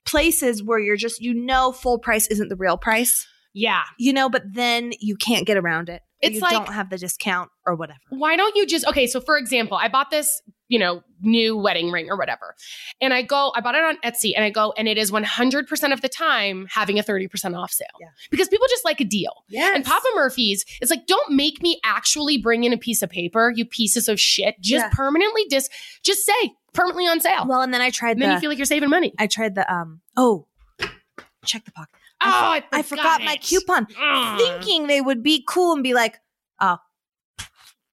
places where you're just you know full price isn't the real price, yeah. you know, but then you can't get around it. It's you like- don't have the discount or whatever. Why don't you just okay? So for example, I bought this, you know, new wedding ring or whatever, and I go, I bought it on Etsy, and I go, and it is one hundred percent of the time having a thirty percent off sale. Yeah. because people just like a deal. Yeah, And Papa Murphy's is like, don't make me actually bring in a piece of paper, you pieces of shit. Just Yeah. permanently dis, just say permanently on sale. Well, and then I tried and then you feel like you're saving money. I tried the um oh check the pocket. Oh, I, I forgot my it. coupon, Ugh. thinking they would be cool and be like, oh,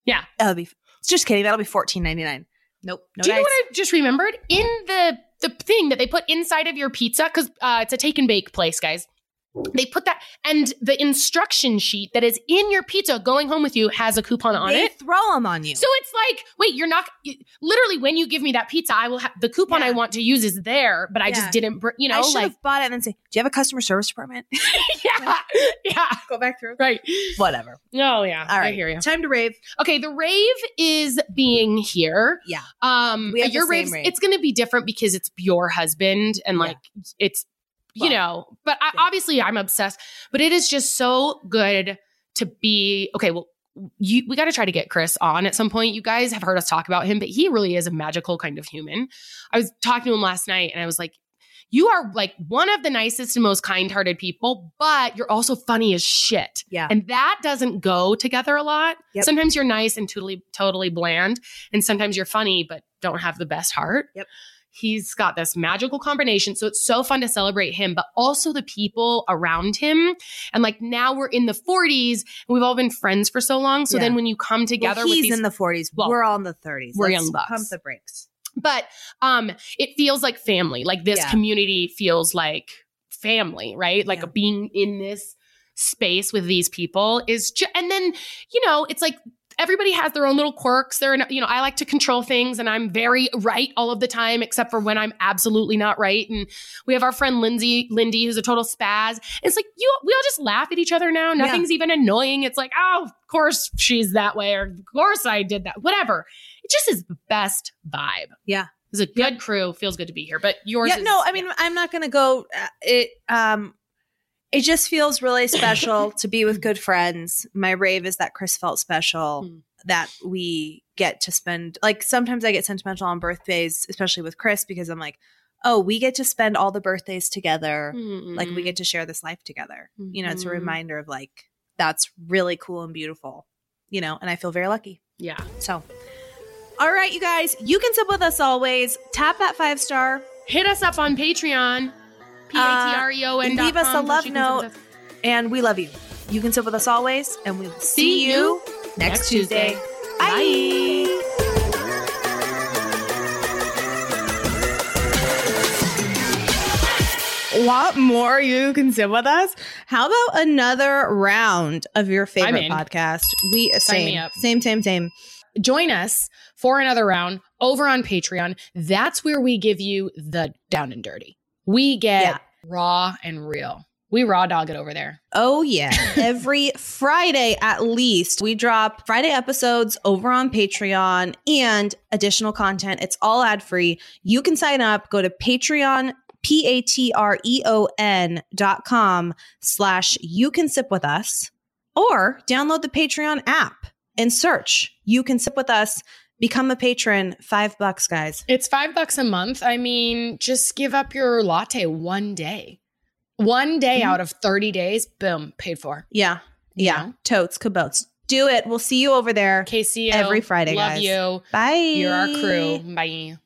Yeah. that'll be. Just kidding. That'll be fourteen ninety nine. Nope. No Do you know what I just remembered? In the the thing that they put inside of your pizza, because uh, it's a take and bake place, guys. They put that, and the instruction sheet that is in your pizza going home with you has a coupon on they it. throw them on you. So it's like, wait, you're not literally when you give me that pizza, I will have the coupon Yeah. I want to use is there, but I Yeah. just didn't, br- you know, I should like, have bought it and then say, "Do you have a customer service department?" yeah, yeah, Go back through. right. Whatever. Oh yeah, All right. I hear you. Time to rave. Okay, the rave is being here. Yeah. Um We have your raves rave. it's going to be different because it's your husband and Yeah. like it's you know, but I, obviously I'm obsessed, but it is just so good to be okay, well you, we got to try to get Chris on at some point. You guys have heard us talk about him, but he really is a magical kind of human. I was talking to him last night and I was like, you are like one of the nicest and most kind hearted people, but you're also funny as shit. Yeah. And that doesn't go together a lot. Yep. Sometimes you're nice and totally, totally bland. And sometimes you're funny, but don't have the best heart. Yep. He's got this magical combination. So it's so fun to celebrate him, but also the people around him. And like now we're in the 40s and we've all been friends for so long. So Yeah. then when you come together well, he's these in the 40s. Well, we're all in the 30s. we're Let's young bucks. Pump the brakes. but um it feels like family like this Yeah. community feels like family right like Yeah. being in this space with these people is ju- and then you know it's like everybody has their own little quirks they're you know i like to control things and i'm very right all of the time except for when i'm absolutely not right and we have our friend lindsay lindy who's a total spaz it's like you we all just laugh at each other now nothing's even annoying it's like oh of course she's that way or of course i did that whatever it just is the best vibe Yeah. it's a good crew. Feels good to be here. But yours Yeah, is no, I mean, I'm not going to go. Uh, it, um, it just feels really special to be with good friends. My rave is that Chris felt special, Mm. that we get to spend. Like sometimes I get sentimental on birthdays, especially with Chris, because I'm like, oh, we get to spend all the birthdays together. Like we get to share this life together. You know, it's a Mhm. reminder of like that's really cool and beautiful. You know, and I feel very lucky. yeah. So, all right, you guys, you can sip with us always. Tap that five star. Hit us up on Patreon. P A T R E O N. leave us a love note. and we love you. You can sit with us always, and we will see, See you you next, next Tuesday. Tuesday. Bye. Want more? You can sit with us. How about another round of your favorite podcast? We Sign same, me up. same, same, same. Join us for another round over on Patreon. That's where we give you the down and dirty. We get Yeah. raw and real. We raw dog it over there. Oh, yeah. Every Friday, at least, we drop Friday episodes over on Patreon and additional content. It's all ad free. You can sign up. Go to Patreon, P A T R E O N dot com slash you can sip with us, or download the Patreon app and search you can sip with us. Become a patron. Five bucks, guys. It's five bucks a month. I mean, just give up your latte one day. One day Mhm. out of 30 days, boom, paid for. Yeah. You Yeah. know? Totes, cabotes. Do it. We'll see you over there KCO. Every Friday, Love guys. you. Bye. You're our crew. Bye.